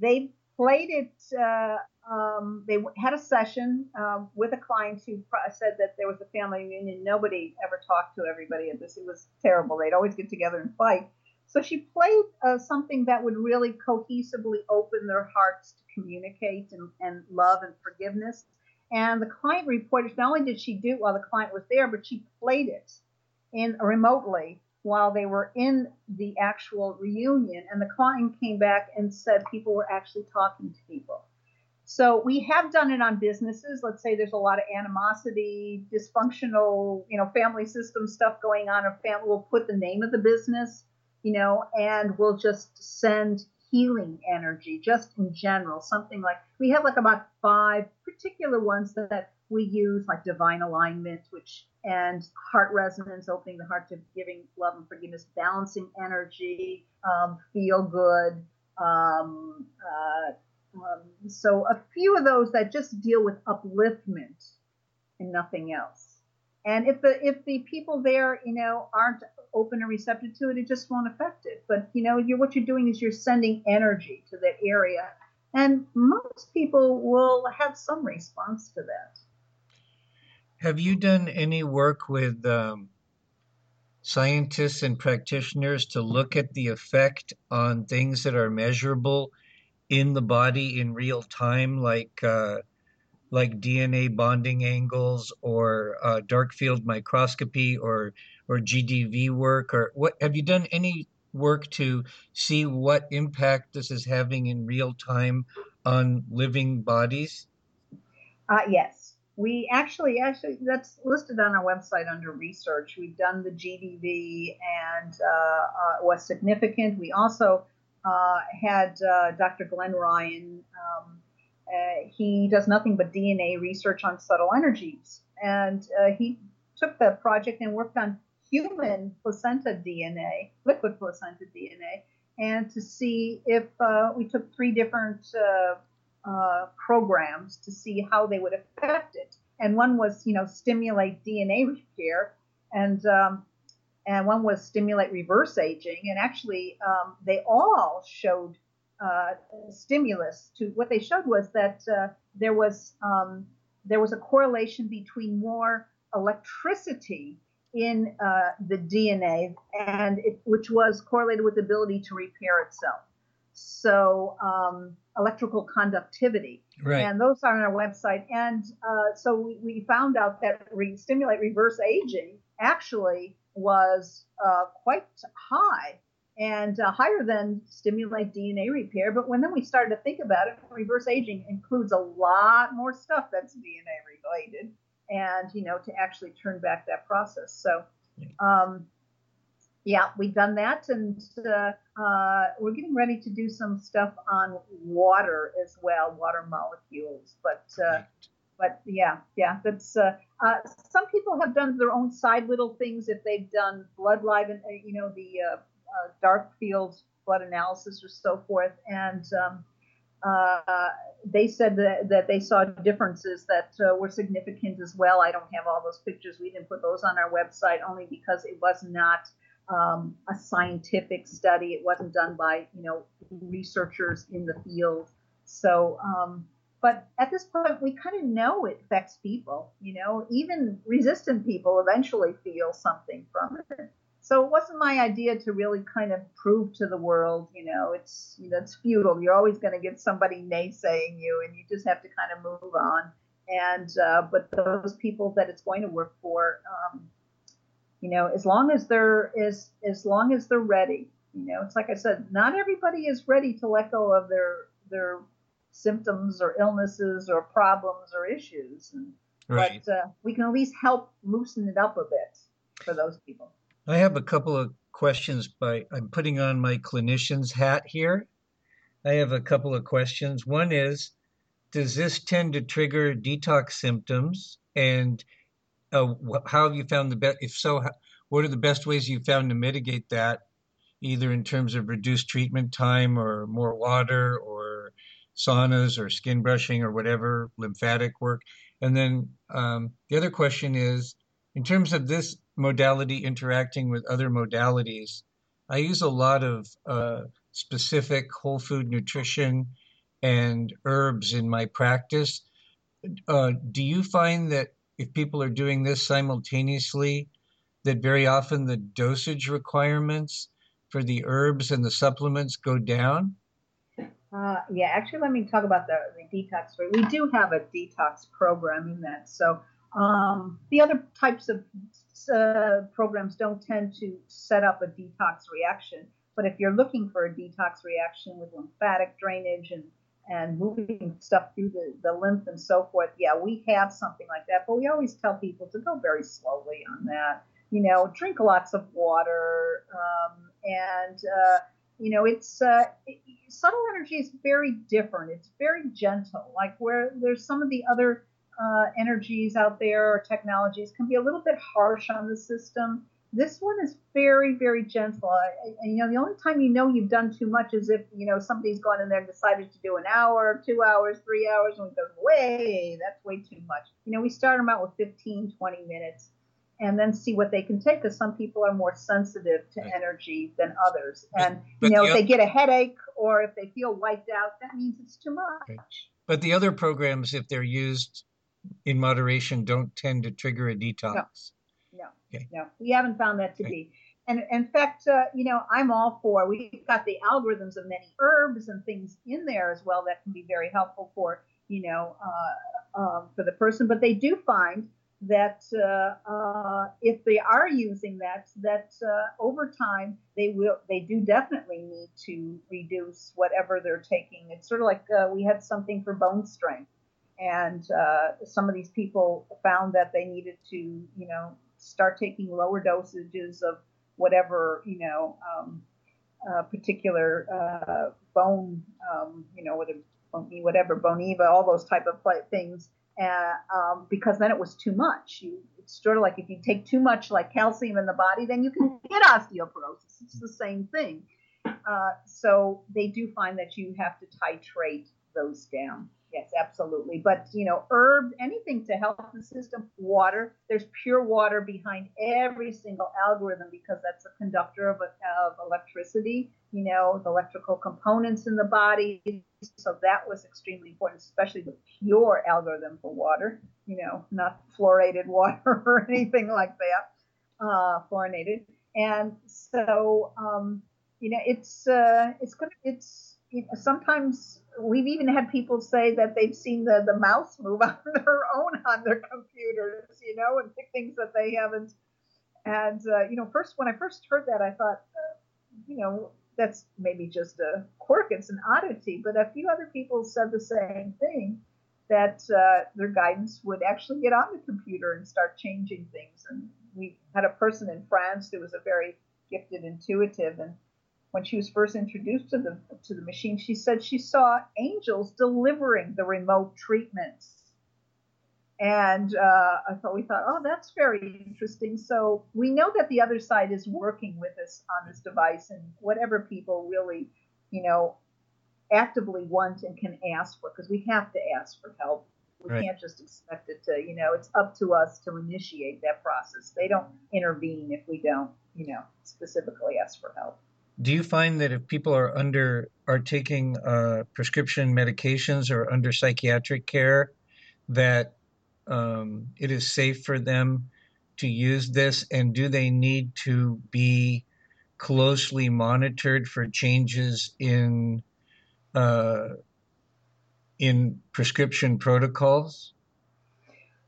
they played it. Uh, um, they had a session um, with a client who said that there was a family reunion. Nobody ever talked to everybody at this. It was terrible. They'd always get together and fight. So she played uh, something that would really cohesively open their hearts to communicate and, and love and forgiveness. And the client reported not only did she do it while the client was there, but she played it in remotely while they were in the actual reunion. And the client came back and said people were actually talking to people. So we have done it on businesses. Let's say there's a lot of animosity, dysfunctional, you know, family system stuff going on. A family will put the name of the business, you know, and we'll just send healing energy just in general. Something like we have like about five particular ones that we use, like divine alignment, which and heart resonance, opening the heart to giving love and forgiveness, balancing energy, um, feel good. Um, uh, um, so a few of those that just deal with upliftment and nothing else. And if the if the people there, you know, aren't open and receptive to it, it just won't affect it. But you know, you're what you're doing is you're sending energy to that area, And most people will have some response to that. Have you done any work with um, scientists and practitioners to look at the effect on things that are measurable in the body in real time, like uh, like DNA bonding angles or uh, dark field microscopy or or GDV work or what? Have you done any work to see what impact this is having in real time on living bodies? Uh, yes, we actually actually that's listed on our website under research. We've done the GDV and uh, uh, was significant. We also uh, had uh, Dr. Glen Rein. Um, uh, he does nothing but DNA research on subtle energies, and he took the project and worked on human placenta DNA, liquid placenta DNA, and to see if uh, we took three different uh, programs to see how they would affect it. And one was, you know, stimulate DNA repair, and um, and one was stimulate reverse aging. And actually, um, they all showed uh, stimulus. To what they showed was that uh, there was um, there was a correlation between more electricity in uh, the DNA, and it, which was correlated with the ability to repair itself. So um, electrical conductivity, right. and those are on our website. And uh, so we, we, found out that re- stimulate reverse aging actually was uh, quite high and uh, higher than stimulate DNA repair. But when then we started to think about it, reverse aging includes a lot more stuff that's DNA related and you know to actually turn back that process. So, um, yeah, we've done that, and uh, uh, we're getting ready to do some stuff on water as well, water molecules. But uh, but yeah, yeah, that's uh, uh, some people have done their own side little things if they've done blood live and uh, you know the dark field blood analysis or so forth, and um, uh, they said that, that they saw differences that uh, were significant as well. I don't have all those pictures. We didn't put those on our website only because it was not um, a scientific study. It wasn't done by you know researchers in the field. So, um, but at this point, we kind of know it affects people. You know, even resistant people eventually feel something from it so it wasn't my idea to really kind of prove to the world, you know, it's you know, it's futile. You're always going to get somebody naysaying you, and you just have to kind of move on. And uh, but those people that it's going to work for, um, you know, as long as they're as as long as they're ready, you know, it's like I said, not everybody is ready to let go of their their symptoms or illnesses or problems or issues. And, right. But uh, we can at least help loosen it up a bit for those people. I have a couple of questions by I'm putting on my clinician's hat here. I have a couple of questions. One is does this tend to trigger detox symptoms and uh, how have you found the best if so what are the best ways you found to mitigate that either in terms of reduced treatment time or more water or saunas or skin brushing or whatever lymphatic work and then um, the other question is in terms of this modality interacting with other modalities, I use a lot of uh, specific whole food nutrition and herbs in my practice. Uh, do you find that if people are doing this simultaneously, that very often the dosage requirements for the herbs and the supplements go down? Uh, yeah, actually, let me talk about the, the detox. We do have a detox program in that. So um, the other types of uh, programs don't tend to set up a detox reaction, but if you're looking for a detox reaction with lymphatic drainage and and moving stuff through the, the lymph and so forth, yeah, we have something like that. But we always tell people to go very slowly on that. You know, drink lots of water, um, and uh, you know, it's uh, it, subtle energy is very different. It's very gentle. Like where there's some of the other uh, energies out there or technologies can be a little bit harsh on the system. This one is very, very gentle. And you know, the only time you know you've done too much is if you know somebody's gone in there and decided to do an hour, two hours, three hours, and we go, way, that's way too much. You know, we start them out with 15, 20 minutes, and then see what they can take because some people are more sensitive to Right. energy than others. And but you know, the if they get a headache or if they feel wiped out, that means it's too much. Right. But the other programs, if they're used in moderation, don't tend to trigger a detox. No, Okay. no, we haven't found that to Okay. be. And in fact, uh, you know, I'm all for. We've got the algorithms of many herbs and things in there as well that can be very helpful for you know uh, um, for the person. But they do find that uh, uh, if they are using that, that uh, over time they will they do definitely need to reduce whatever they're taking. It's sort of like uh, we had something for bone strength, and uh, some of these people found that they needed to you know start taking lower dosages of whatever you know um, uh, particular uh, bone um, you know whatever whatever boniva all those type of things. Um, because then it was too much. You it's sort of like if you take too much like calcium in the body then you can get osteoporosis. It's the same thing. Uh, so they do find that you have to titrate those down yes absolutely. But you know herbs anything to help the system water there's pure water behind every single algorithm because that's a conductor of, of electricity you know the electrical components in the body. So that was extremely important especially the pure algorithm for water you know not fluoridated water or anything like that uh, fluorinated. And so um, you know it's uh, it's gonna it's you know, sometimes we've even had people say that they've seen the the mouse move on their own on their computers you know and pick things that they haven't. And uh, you know first when i first heard that i thought uh, you know that's maybe just a quirk it's an oddity. But a few other people said the same thing that uh, their guidance would actually get on the computer and start changing things. And we had a person in france who was a very gifted intuitive and when she was first introduced to the to the machine, she said she saw angels delivering the remote treatments. And uh, I thought we thought, oh, that's very interesting. So we know that the other side is working with us on this device, and whatever people really, you know, actively want and can ask for, because we have to ask for help. We Right. can't just expect it to, you know, it's up to us to initiate that process. They don't intervene if we don't, you know, specifically ask for help. Do you find that if people are under are taking uh, prescription medications or under psychiatric care, that um, it is safe for them to use this? And do they need to be closely monitored for changes in uh, in prescription protocols?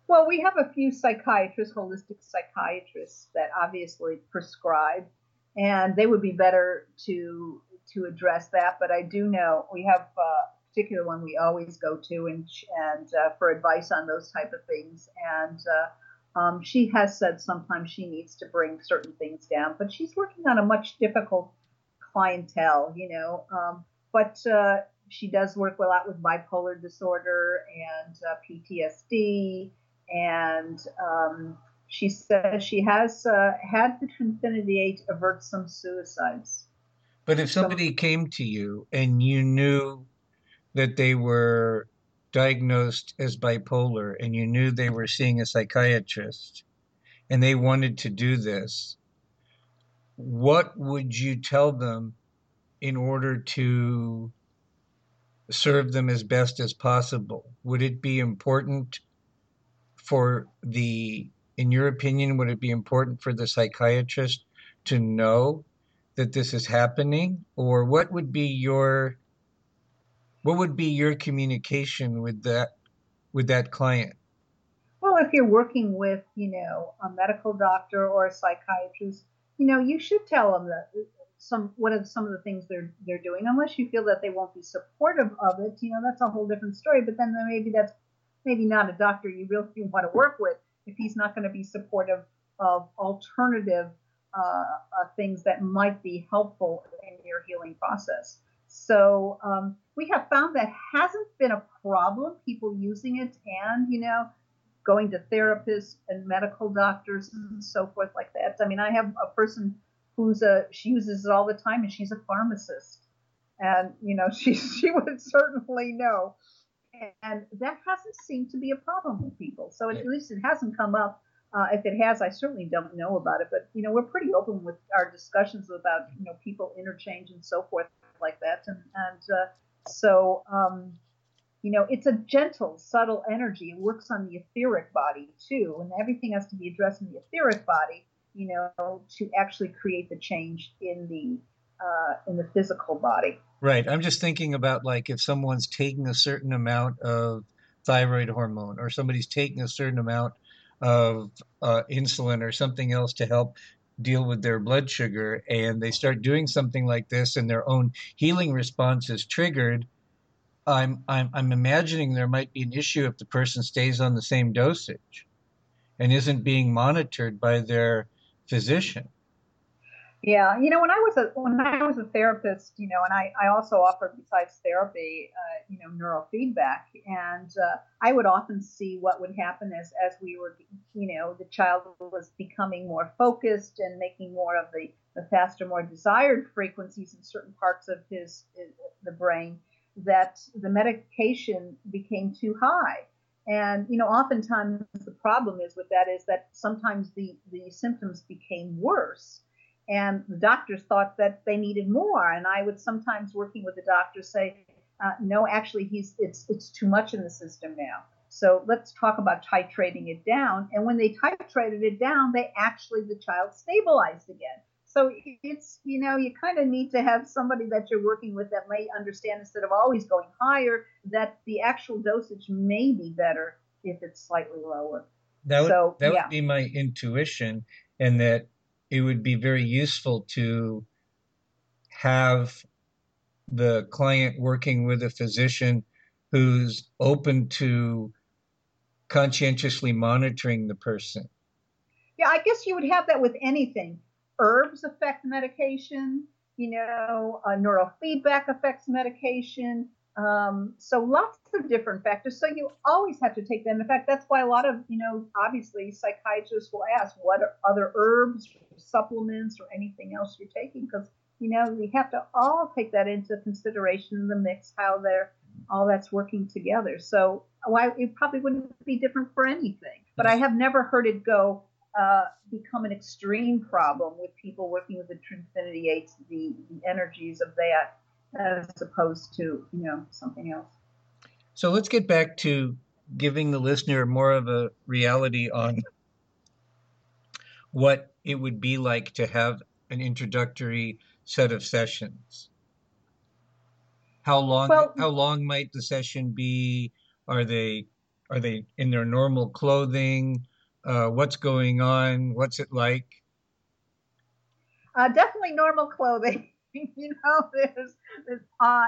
Well, we have a few psychiatrists, holistic psychiatrists, that obviously prescribe, and they would be better to to address that. But I do know we have a particular one we always go to and and uh, for advice on those type of things. And uh, um, she has said sometimes she needs to bring certain things down, but she's working on a much difficult clientele, you know. Um, but uh, she does work a lot with bipolar disorder and uh, PTSD and um, she says she has uh, had the Trinfinity 8 avert some suicides. But if somebody came to you and you knew that they were diagnosed as bipolar and you knew they were seeing a psychiatrist and they wanted to do this, what would you tell them in order to serve them as best as possible? Would it be important for the, in your opinion, would it be important for the psychiatrist to know that this is happening? Or what would be your, what would be your communication with that, with that client? Well, if you're working with, you know, a medical doctor or a psychiatrist, you know, you should tell them that some what are some of the things they're they're doing. Unless you feel that they won't be supportive of it, you know, that's a whole different story. But then maybe that's maybe not a doctor you really want to work with if he's not going to be supportive of alternative uh, uh, things that might be helpful in your healing process. So um, we have found that hasn't been a problem. People using it and you know going to therapists and medical doctors and so forth like that. I mean, I have a person who's a she uses it all the time and she's a pharmacist, and you know she she would certainly know, and that hasn't seemed to be a problem with people. So at least it hasn't come up Uh, if it has, I certainly don't know about it. But you know, we're pretty open with our discussions about you know people interchange and so forth like that. And and uh, so um, you know, it's a gentle, subtle energy. It works on the etheric body too, and everything has to be addressed in the etheric body. You know, to actually create the change in the uh, in the physical body. Right. I'm just thinking about like if someone's taking a certain amount of thyroid hormone, or somebody's taking a certain amount of uh, insulin or something else to help deal with their blood sugar and they start doing something like this and their own healing response is triggered I'm, I'm i'm imagining there might be an issue if the person stays on the same dosage and isn't being monitored by their physician yeah, you know, when I was a when I was a therapist, you know, and I, I also offered besides therapy, uh, you know, neurofeedback, and uh, I would often see what would happen as as we were, you know, the child was becoming more focused and making more of the the faster, more desired frequencies in certain parts of his, his the brain, that the medication became too high. And you know, oftentimes the problem is with that is that sometimes the the symptoms became worse and the doctors thought that they needed more. And I would sometimes working with the doctor say, uh, no, actually, he's it's it's too much in the system now. So let's talk about titrating it down. And when they titrated it down, they actually the child stabilized again. So it's you know you kind of need to have somebody that you're working with that may understand instead of always going higher that the actual dosage may be better if it's slightly lower. That would, so, that yeah. would be my intuition, and that it would be very useful to have the client working with a physician who's open to conscientiously monitoring the person. Yeah, I guess you would have that with anything. Herbs affect medication, you know, uh, neurofeedback affects medication. Um, so lots of different factors. So you always have to take them. In fact, that's why a lot of, you know, obviously psychiatrists will ask what other herbs, supplements, or anything else you're taking, because you know we have to all take that into consideration in the mix, how they're all that's working together. So why it probably wouldn't be different for anything. But I have never heard it go uh, become an extreme problem with people working with the Trinfinity Eights, the, the energies of that as opposed to you know something else. So let's get back to giving the listener more of a reality on what it would be like to have an introductory set of sessions. How long well, how long might the session be? Are they are they in their normal clothing? Uh, what's going on? What's it like? Uh, definitely normal clothing. you know, there's, there's uh,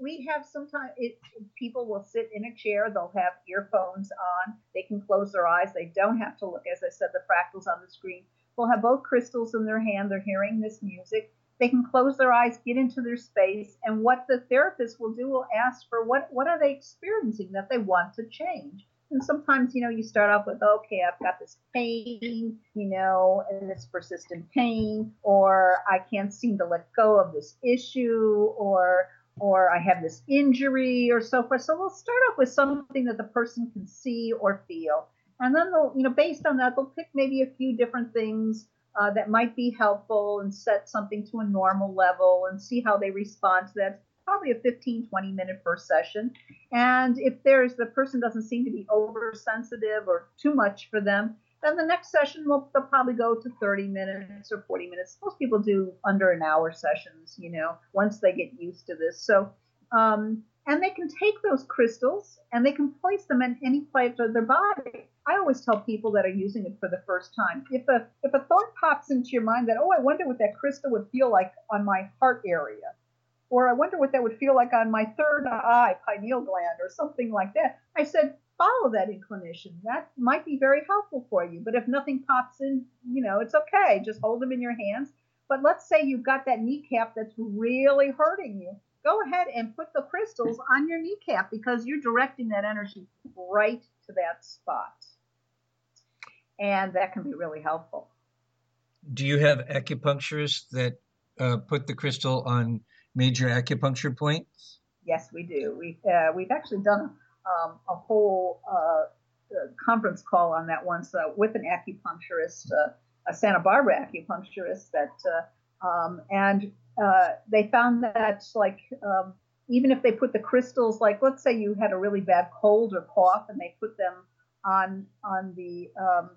we have sometimes it, people will sit in a chair, they'll have earphones on, they can close their eyes, they don't have to look, as I said, the fractals on the screen. They'll have both crystals in their hand, they're hearing this music. They can close their eyes, get into their space, and what the therapist will do will ask for what what are they experiencing that they want to change. And sometimes, you know, you start off with, okay, I've got this pain, you know, and this persistent pain, or I can't seem to let go of this issue, or or I have this injury, or so forth. So we'll start off with something that the person can see or feel, and then they'll, you know, based on that, they'll pick maybe a few different things uh, that might be helpful and set something to a normal level and see how they respond to that probably a 15, 20 minute first session. And if there's the person doesn't seem to be oversensitive or too much for them, then the next session will they'll probably go to 30 minutes or 40 minutes. Most people do under an hour sessions, you know, once they get used to this. So, um, and they can take those crystals and they can place them in any place of their body. I always tell people that are using it for the first time, if a if a thought pops into your mind that, oh, I wonder what that crystal would feel like on my heart area, or I wonder what that would feel like on my third eye, pineal gland, or something like that. I said, follow that inclination. That might be very helpful for you. But if nothing pops in, you know, it's okay. Just hold them in your hands. But let's say you've got that kneecap that's really hurting you. Go ahead and put the crystals on your kneecap because you're directing that energy right to that spot. And that can be really helpful. Do you have acupuncturists that uh, put the crystal on major acupuncture points? Yes, we do. We uh, we've actually done um, a whole uh, conference call on that once uh, with an acupuncturist, uh, a Santa Barbara acupuncturist, that uh, um, and uh, they found that like um, even if they put the crystals, like let's say you had a really bad cold or cough, and they put them on on the um,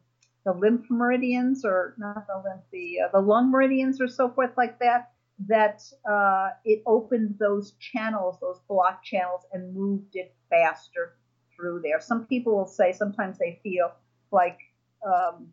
the lymph meridians or not the lymph, the uh, the lung meridians or so forth like that, that uh, it opened those channels, those block channels, and moved it faster through there. Some people will say sometimes they feel like um,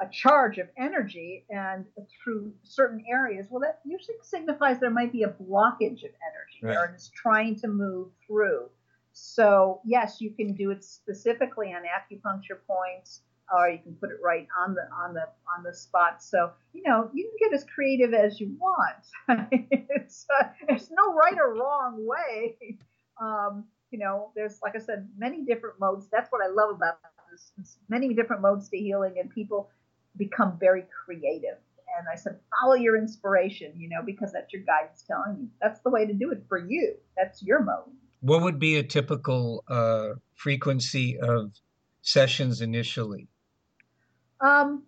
a charge of energy and through certain areas. Well, that usually signifies there might be a blockage of energy right. there and it's trying to move through. So, yes, you can do it specifically on acupuncture points or you can put it right on the on the on the spot. So you know you can get as creative as you want. it's uh, there's no right or wrong way. Um, you know, there's like I said, many different modes. That's what I love about this. There's many different modes to healing, and people become very creative. And I said, follow your inspiration, you know, because that's your guidance telling you that's the way to do it for you. That's your mode. What would be a typical uh, frequency of sessions initially? Um,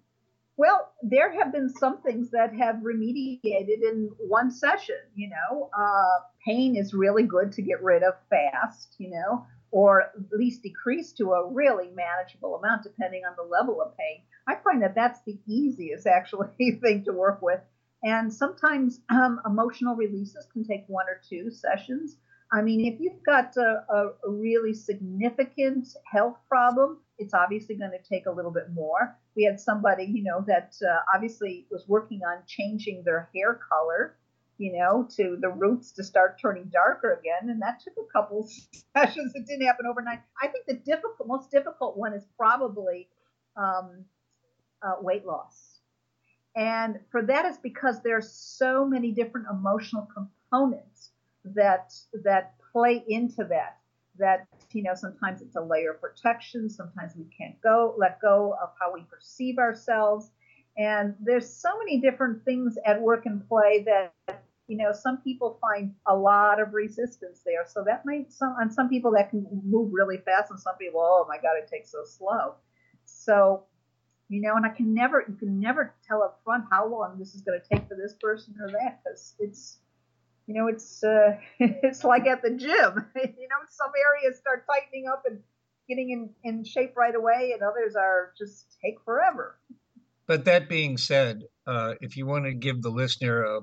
well, there have been some things that have remediated in one session. You know, uh, pain is really good to get rid of fast. You know, or at least decrease to a really manageable amount, depending on the level of pain. I find that that's the easiest actually thing to work with. And sometimes um, emotional releases can take one or two sessions. I mean, if you've got a, a, really significant health problem, it's obviously going to take a little bit more. We had somebody, you know, that uh, obviously was working on changing their hair color, you know, to the roots to start turning darker again, and that took a couple sessions. It didn't happen overnight. I think the difficult, most difficult one is probably um, uh, weight loss, and for that is because there's so many different emotional components that that play into that that you know sometimes it's a layer of protection sometimes we can't go let go of how we perceive ourselves. And there's so many different things at work and play that you know some people find a lot of resistance there. So that might some on some people that can move really fast and some people oh my god it takes so slow. So you know and i can never you can never tell up front how long this is going to take for this person or that because it's you know, it's uh, it's like at the gym. you know, some areas start tightening up and getting in, in shape right away, and others are just take forever. But that being said, uh, if you want to give the listener a,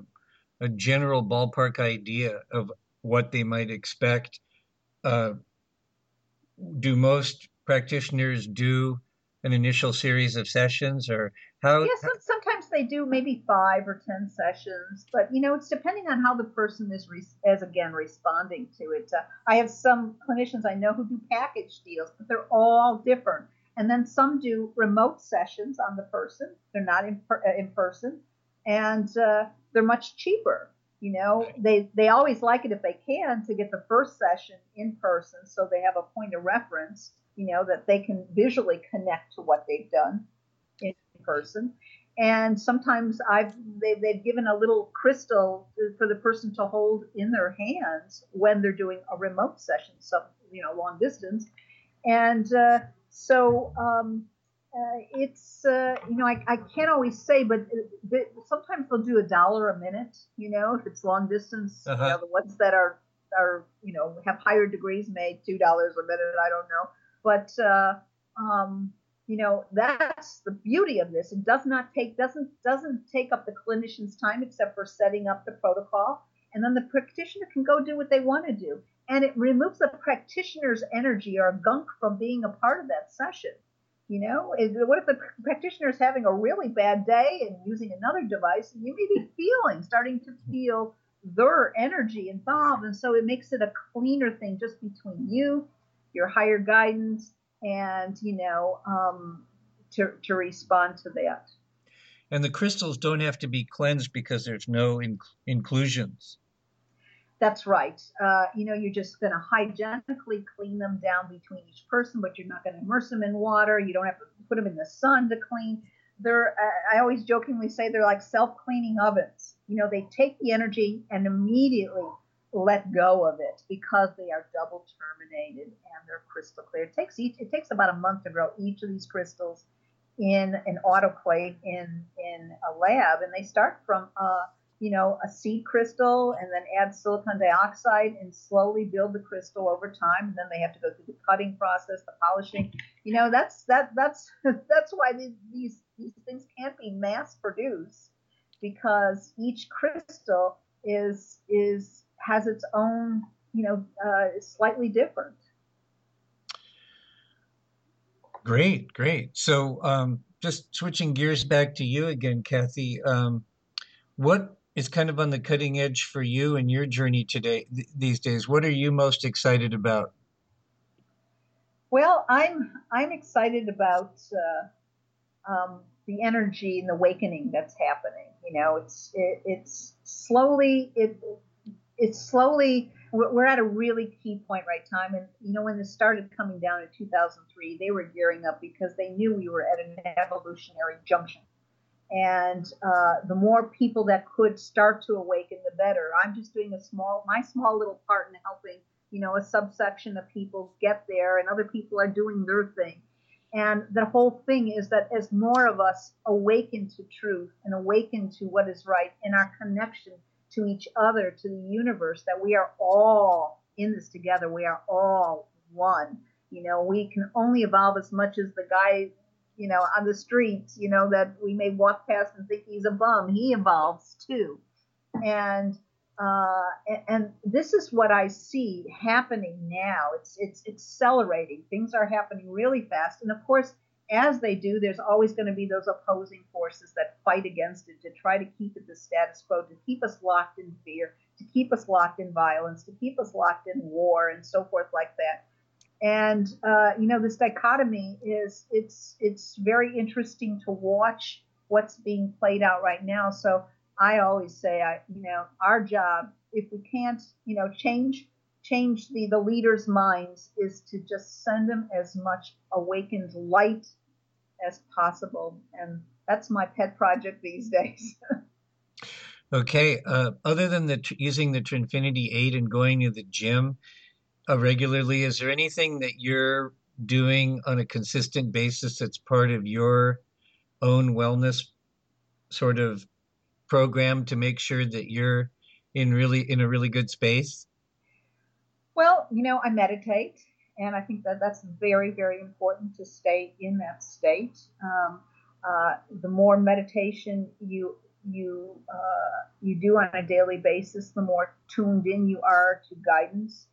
a general ballpark idea of what they might expect, uh, do most practitioners do an initial series of sessions, or how? Yes, sometimes they do maybe five or ten sessions, but you know it's depending on how the person is re- as again responding to it. Uh, I have some clinicians I know who do package deals, but they're all different. And then some do remote sessions on the person; they're not in, per- uh, in person, and uh, they're much cheaper. You know, they they always like it if they can to get the first session in person, so they have a point of reference. You know that they can visually connect to what they've done in person and sometimes I've they, they've given a little crystal for the person to hold in their hands when they're doing a remote session, some you know long distance, and uh, so um, uh, it's uh, you know I, I can't always say, but, but sometimes they'll do a dollar a minute, you know, if it's long distance. Uh-huh. You know, the ones that are are you know have higher degrees made two dollars a minute. I don't know, but uh, um, you know that's the beauty of this. It does not take doesn't doesn't take up the clinician's time except for setting up the protocol. And then the practitioner can go do what they want to do. And it removes the practitioner's energy or gunk from being a part of that session you know? What if the practitioner is having a really bad day and using another device and you may be feeling starting to feel their energy involved. And so it makes it a cleaner thing just between you your higher guidance and you know um, to to respond to that. And the crystals don't have to be cleansed because there's no inclusions. That's right. Uh, you know, you're just going to hygienically clean them down between each person, but you're not going to immerse them in water. You don't have to put them in the sun to clean. They're, I always jokingly say they're like self-cleaning ovens. You know, they take the energy and immediately let go of it because they are double terminated and they're crystal clear. It takes each it takes about a month to grow each of these crystals in an autoclave in in a lab, and they start from a you know a seed crystal and then add silicon dioxide and slowly build the crystal over time. And then they have to go through the cutting process, the polishing. You know that's that that's that's why these these, these things can't be mass produced because each crystal is is has its own, you know, uh, slightly different. Great, great. So, um, just switching gears back to you again, Kathy. Um, what is kind of on the cutting edge for you and your journey today th- these days? What are you most excited about? Well, I'm I'm excited about uh, um, the energy and the awakening that's happening. You know, it's it, it's slowly it it's slowly we're at a really key point right time and you know when this started coming down in 2003 they were gearing up because they knew we were at an evolutionary junction. And uh, the more people that could start to awaken the better. I'm just doing a small my small little part in helping you know a subsection of people get there and other people are doing their thing. And the whole thing is that as more of us awaken to truth and awaken to what is right in our connection to each other, to the universe, that we are all in this together. We are all one. You know, we can only evolve as much as the guy, you know, on the street, you know, that we may walk past and think he's a bum. He evolves too. And uh, and, and this is what I see happening now. It's it's accelerating. Things are happening really fast, and of course, as they do, there's always going to be those opposing forces that fight against it to try to keep it the status quo, to keep us locked in fear, to keep us locked in violence, to keep us locked in war, and so forth like that. And uh, you know, this dichotomy is it's it's very interesting to watch what's being played out right now. So I always say, I you know, our job, if we can't, you know, change change the the leaders' minds, is to just send them as much awakened light as possible. And that's my pet project these days. okay. Uh, other than the using the Trinfinity 8 and going to the gym uh, regularly, is there anything that you're doing on a consistent basis that's part of your own wellness sort of program to make sure that you're in really in a really good space? Well, you know, I meditate and I think that that's very, very important to stay in that state. Um, uh, the more meditation you you uh, you do on a daily basis, the more tuned in you are to guidance.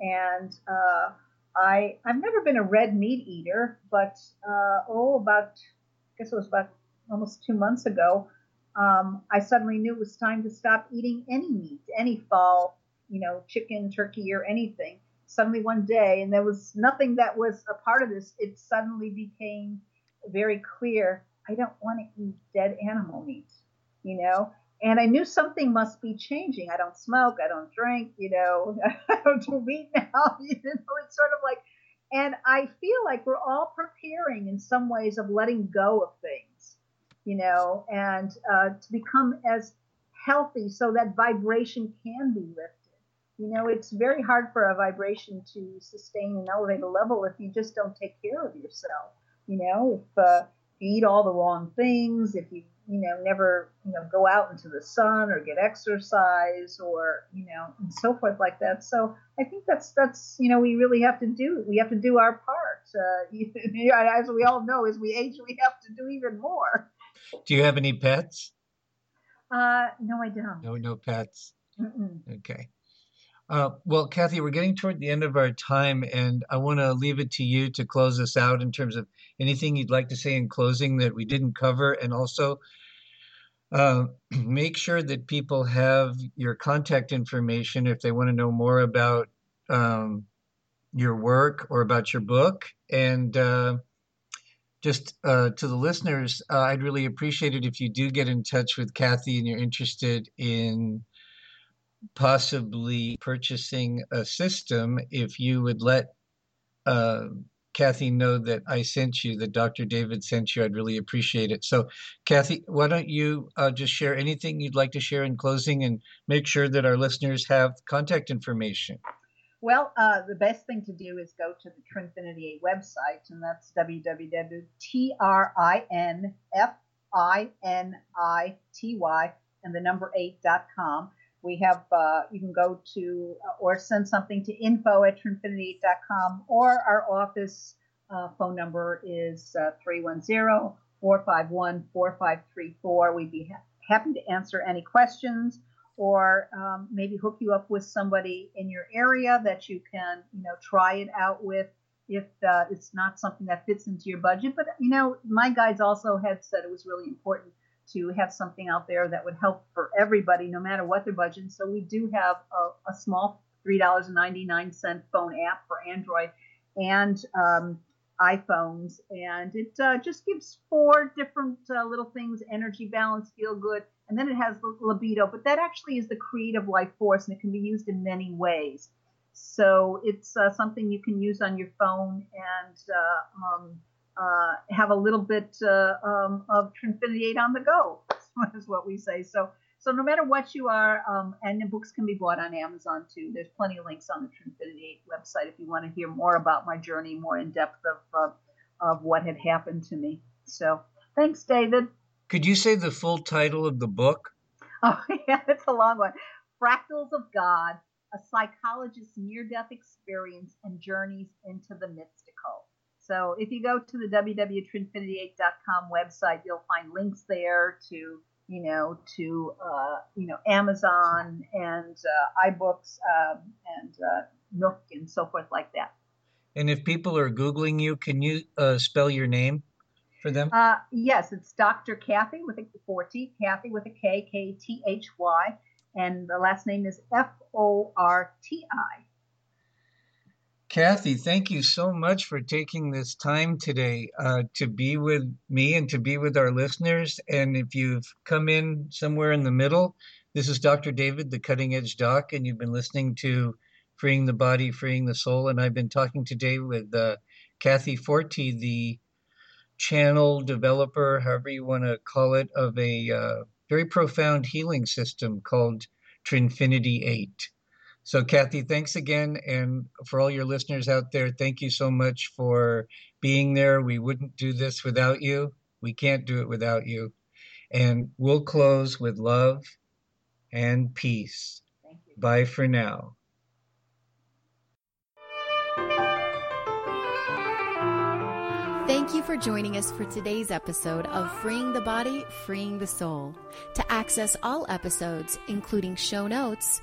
And uh, I I've never been a red meat eater, but uh, oh, about I guess it was about almost two months ago, um, I suddenly knew it was time to stop eating any meat, any fall, you know, chicken, turkey, or anything suddenly one day, and there was nothing that was a part of this, it suddenly became very clear I don't want to eat dead animal meat, you know? And I knew something must be changing. I don't smoke, I don't drink, you know, I don't do meat now, you know, it's sort of like, and I feel like we're all preparing in some ways of letting go of things, you know, and uh, to become as healthy so that vibration can be lifted you know, it's very hard for a vibration to sustain and elevate a level if you just don't take care of yourself. You know, if uh, you eat all the wrong things, if you, you know, never, you know, go out into the sun or get exercise or, you know, and so forth like that. So I think that's, that's, you know, we really have to do, we have to do our part. Uh, as we all know, as we age, we have to do even more. Do you have any pets? Uh, no, I don't. No, no pets. Mm-mm. Okay. Uh, well, Kathy, we're getting toward the end of our time, and I want to leave it to you to close us out in terms of anything you'd like to say in closing that we didn't cover, and also uh, make sure that people have your contact information if they want to know more about um, your work or about your book. And uh, just uh, to the listeners, uh, I'd really appreciate it if you do get in touch with Kathy and you're interested in possibly purchasing a system if you would let uh, Kathy know that I sent you, that Dr. David sent you. I'd really appreciate it. So, Kathy, why don't you uh, just share anything you'd like to share in closing and make sure that our listeners have contact information? Well, uh, the best thing to do is go to the Trinfinity website, and that's www.trinfinity and the number 8.com. We have, uh, you can go to uh, or send something to info at trinfinity8.com, or our office uh, phone number is uh, 310 451 4534. We'd be ha- happy to answer any questions or um, maybe hook you up with somebody in your area that you can, you know, try it out with if uh, it's not something that fits into your budget. But, you know, my guides also had said it was really important to have something out there that would help for everybody, no matter what their budget. So we do have a, a small $3.99 phone app for Android and um, iPhones, and it uh, just gives four different uh, little things: energy balance, feel good, and then it has libido. But that actually is the creative life force, and it can be used in many ways. So it's uh, something you can use on your phone and uh, um, uh, have a little bit uh, um, of Trinfinity on the go, is what we say. So, so no matter what you are, um, and the books can be bought on Amazon too. There's plenty of links on the Trinfinity website if you want to hear more about my journey, more in depth of uh, of what had happened to me. So, thanks, David. Could you say the full title of the book? Oh, yeah, it's a long one. Fractals of God: A Psychologist's Near-Death Experience and Journeys into the Mystical. So if you go to the www.trinfinity8.com website, you'll find links there to, you know, to, uh, you know, Amazon and uh, iBooks um, and uh, Nook and so forth like that. And if people are Googling you, can you uh, spell your name for them? Uh, yes, it's Dr. Kathy with a Forti, Kathy with a K, K T H Y, and the last name is F O R T I. Kathy, thank you so much for taking this time today uh, to be with me and to be with our listeners. And if you've come in somewhere in the middle, this is Dr. David, the Cutting Edge Doc, and you've been listening to Freeing the Body, Freeing the Soul. And I've been talking today with uh, Kathy Forti, the channel developer, however you want to call it, of a uh, very profound healing system called Trinfinity 8. So, Kathy, thanks again. And for all your listeners out there, thank you so much for being there. We wouldn't do this without you. We can't do it without you. And we'll close with love and peace. Bye for now. Thank you for joining us for today's episode of Freeing the Body, Freeing the Soul. To access all episodes, including show notes,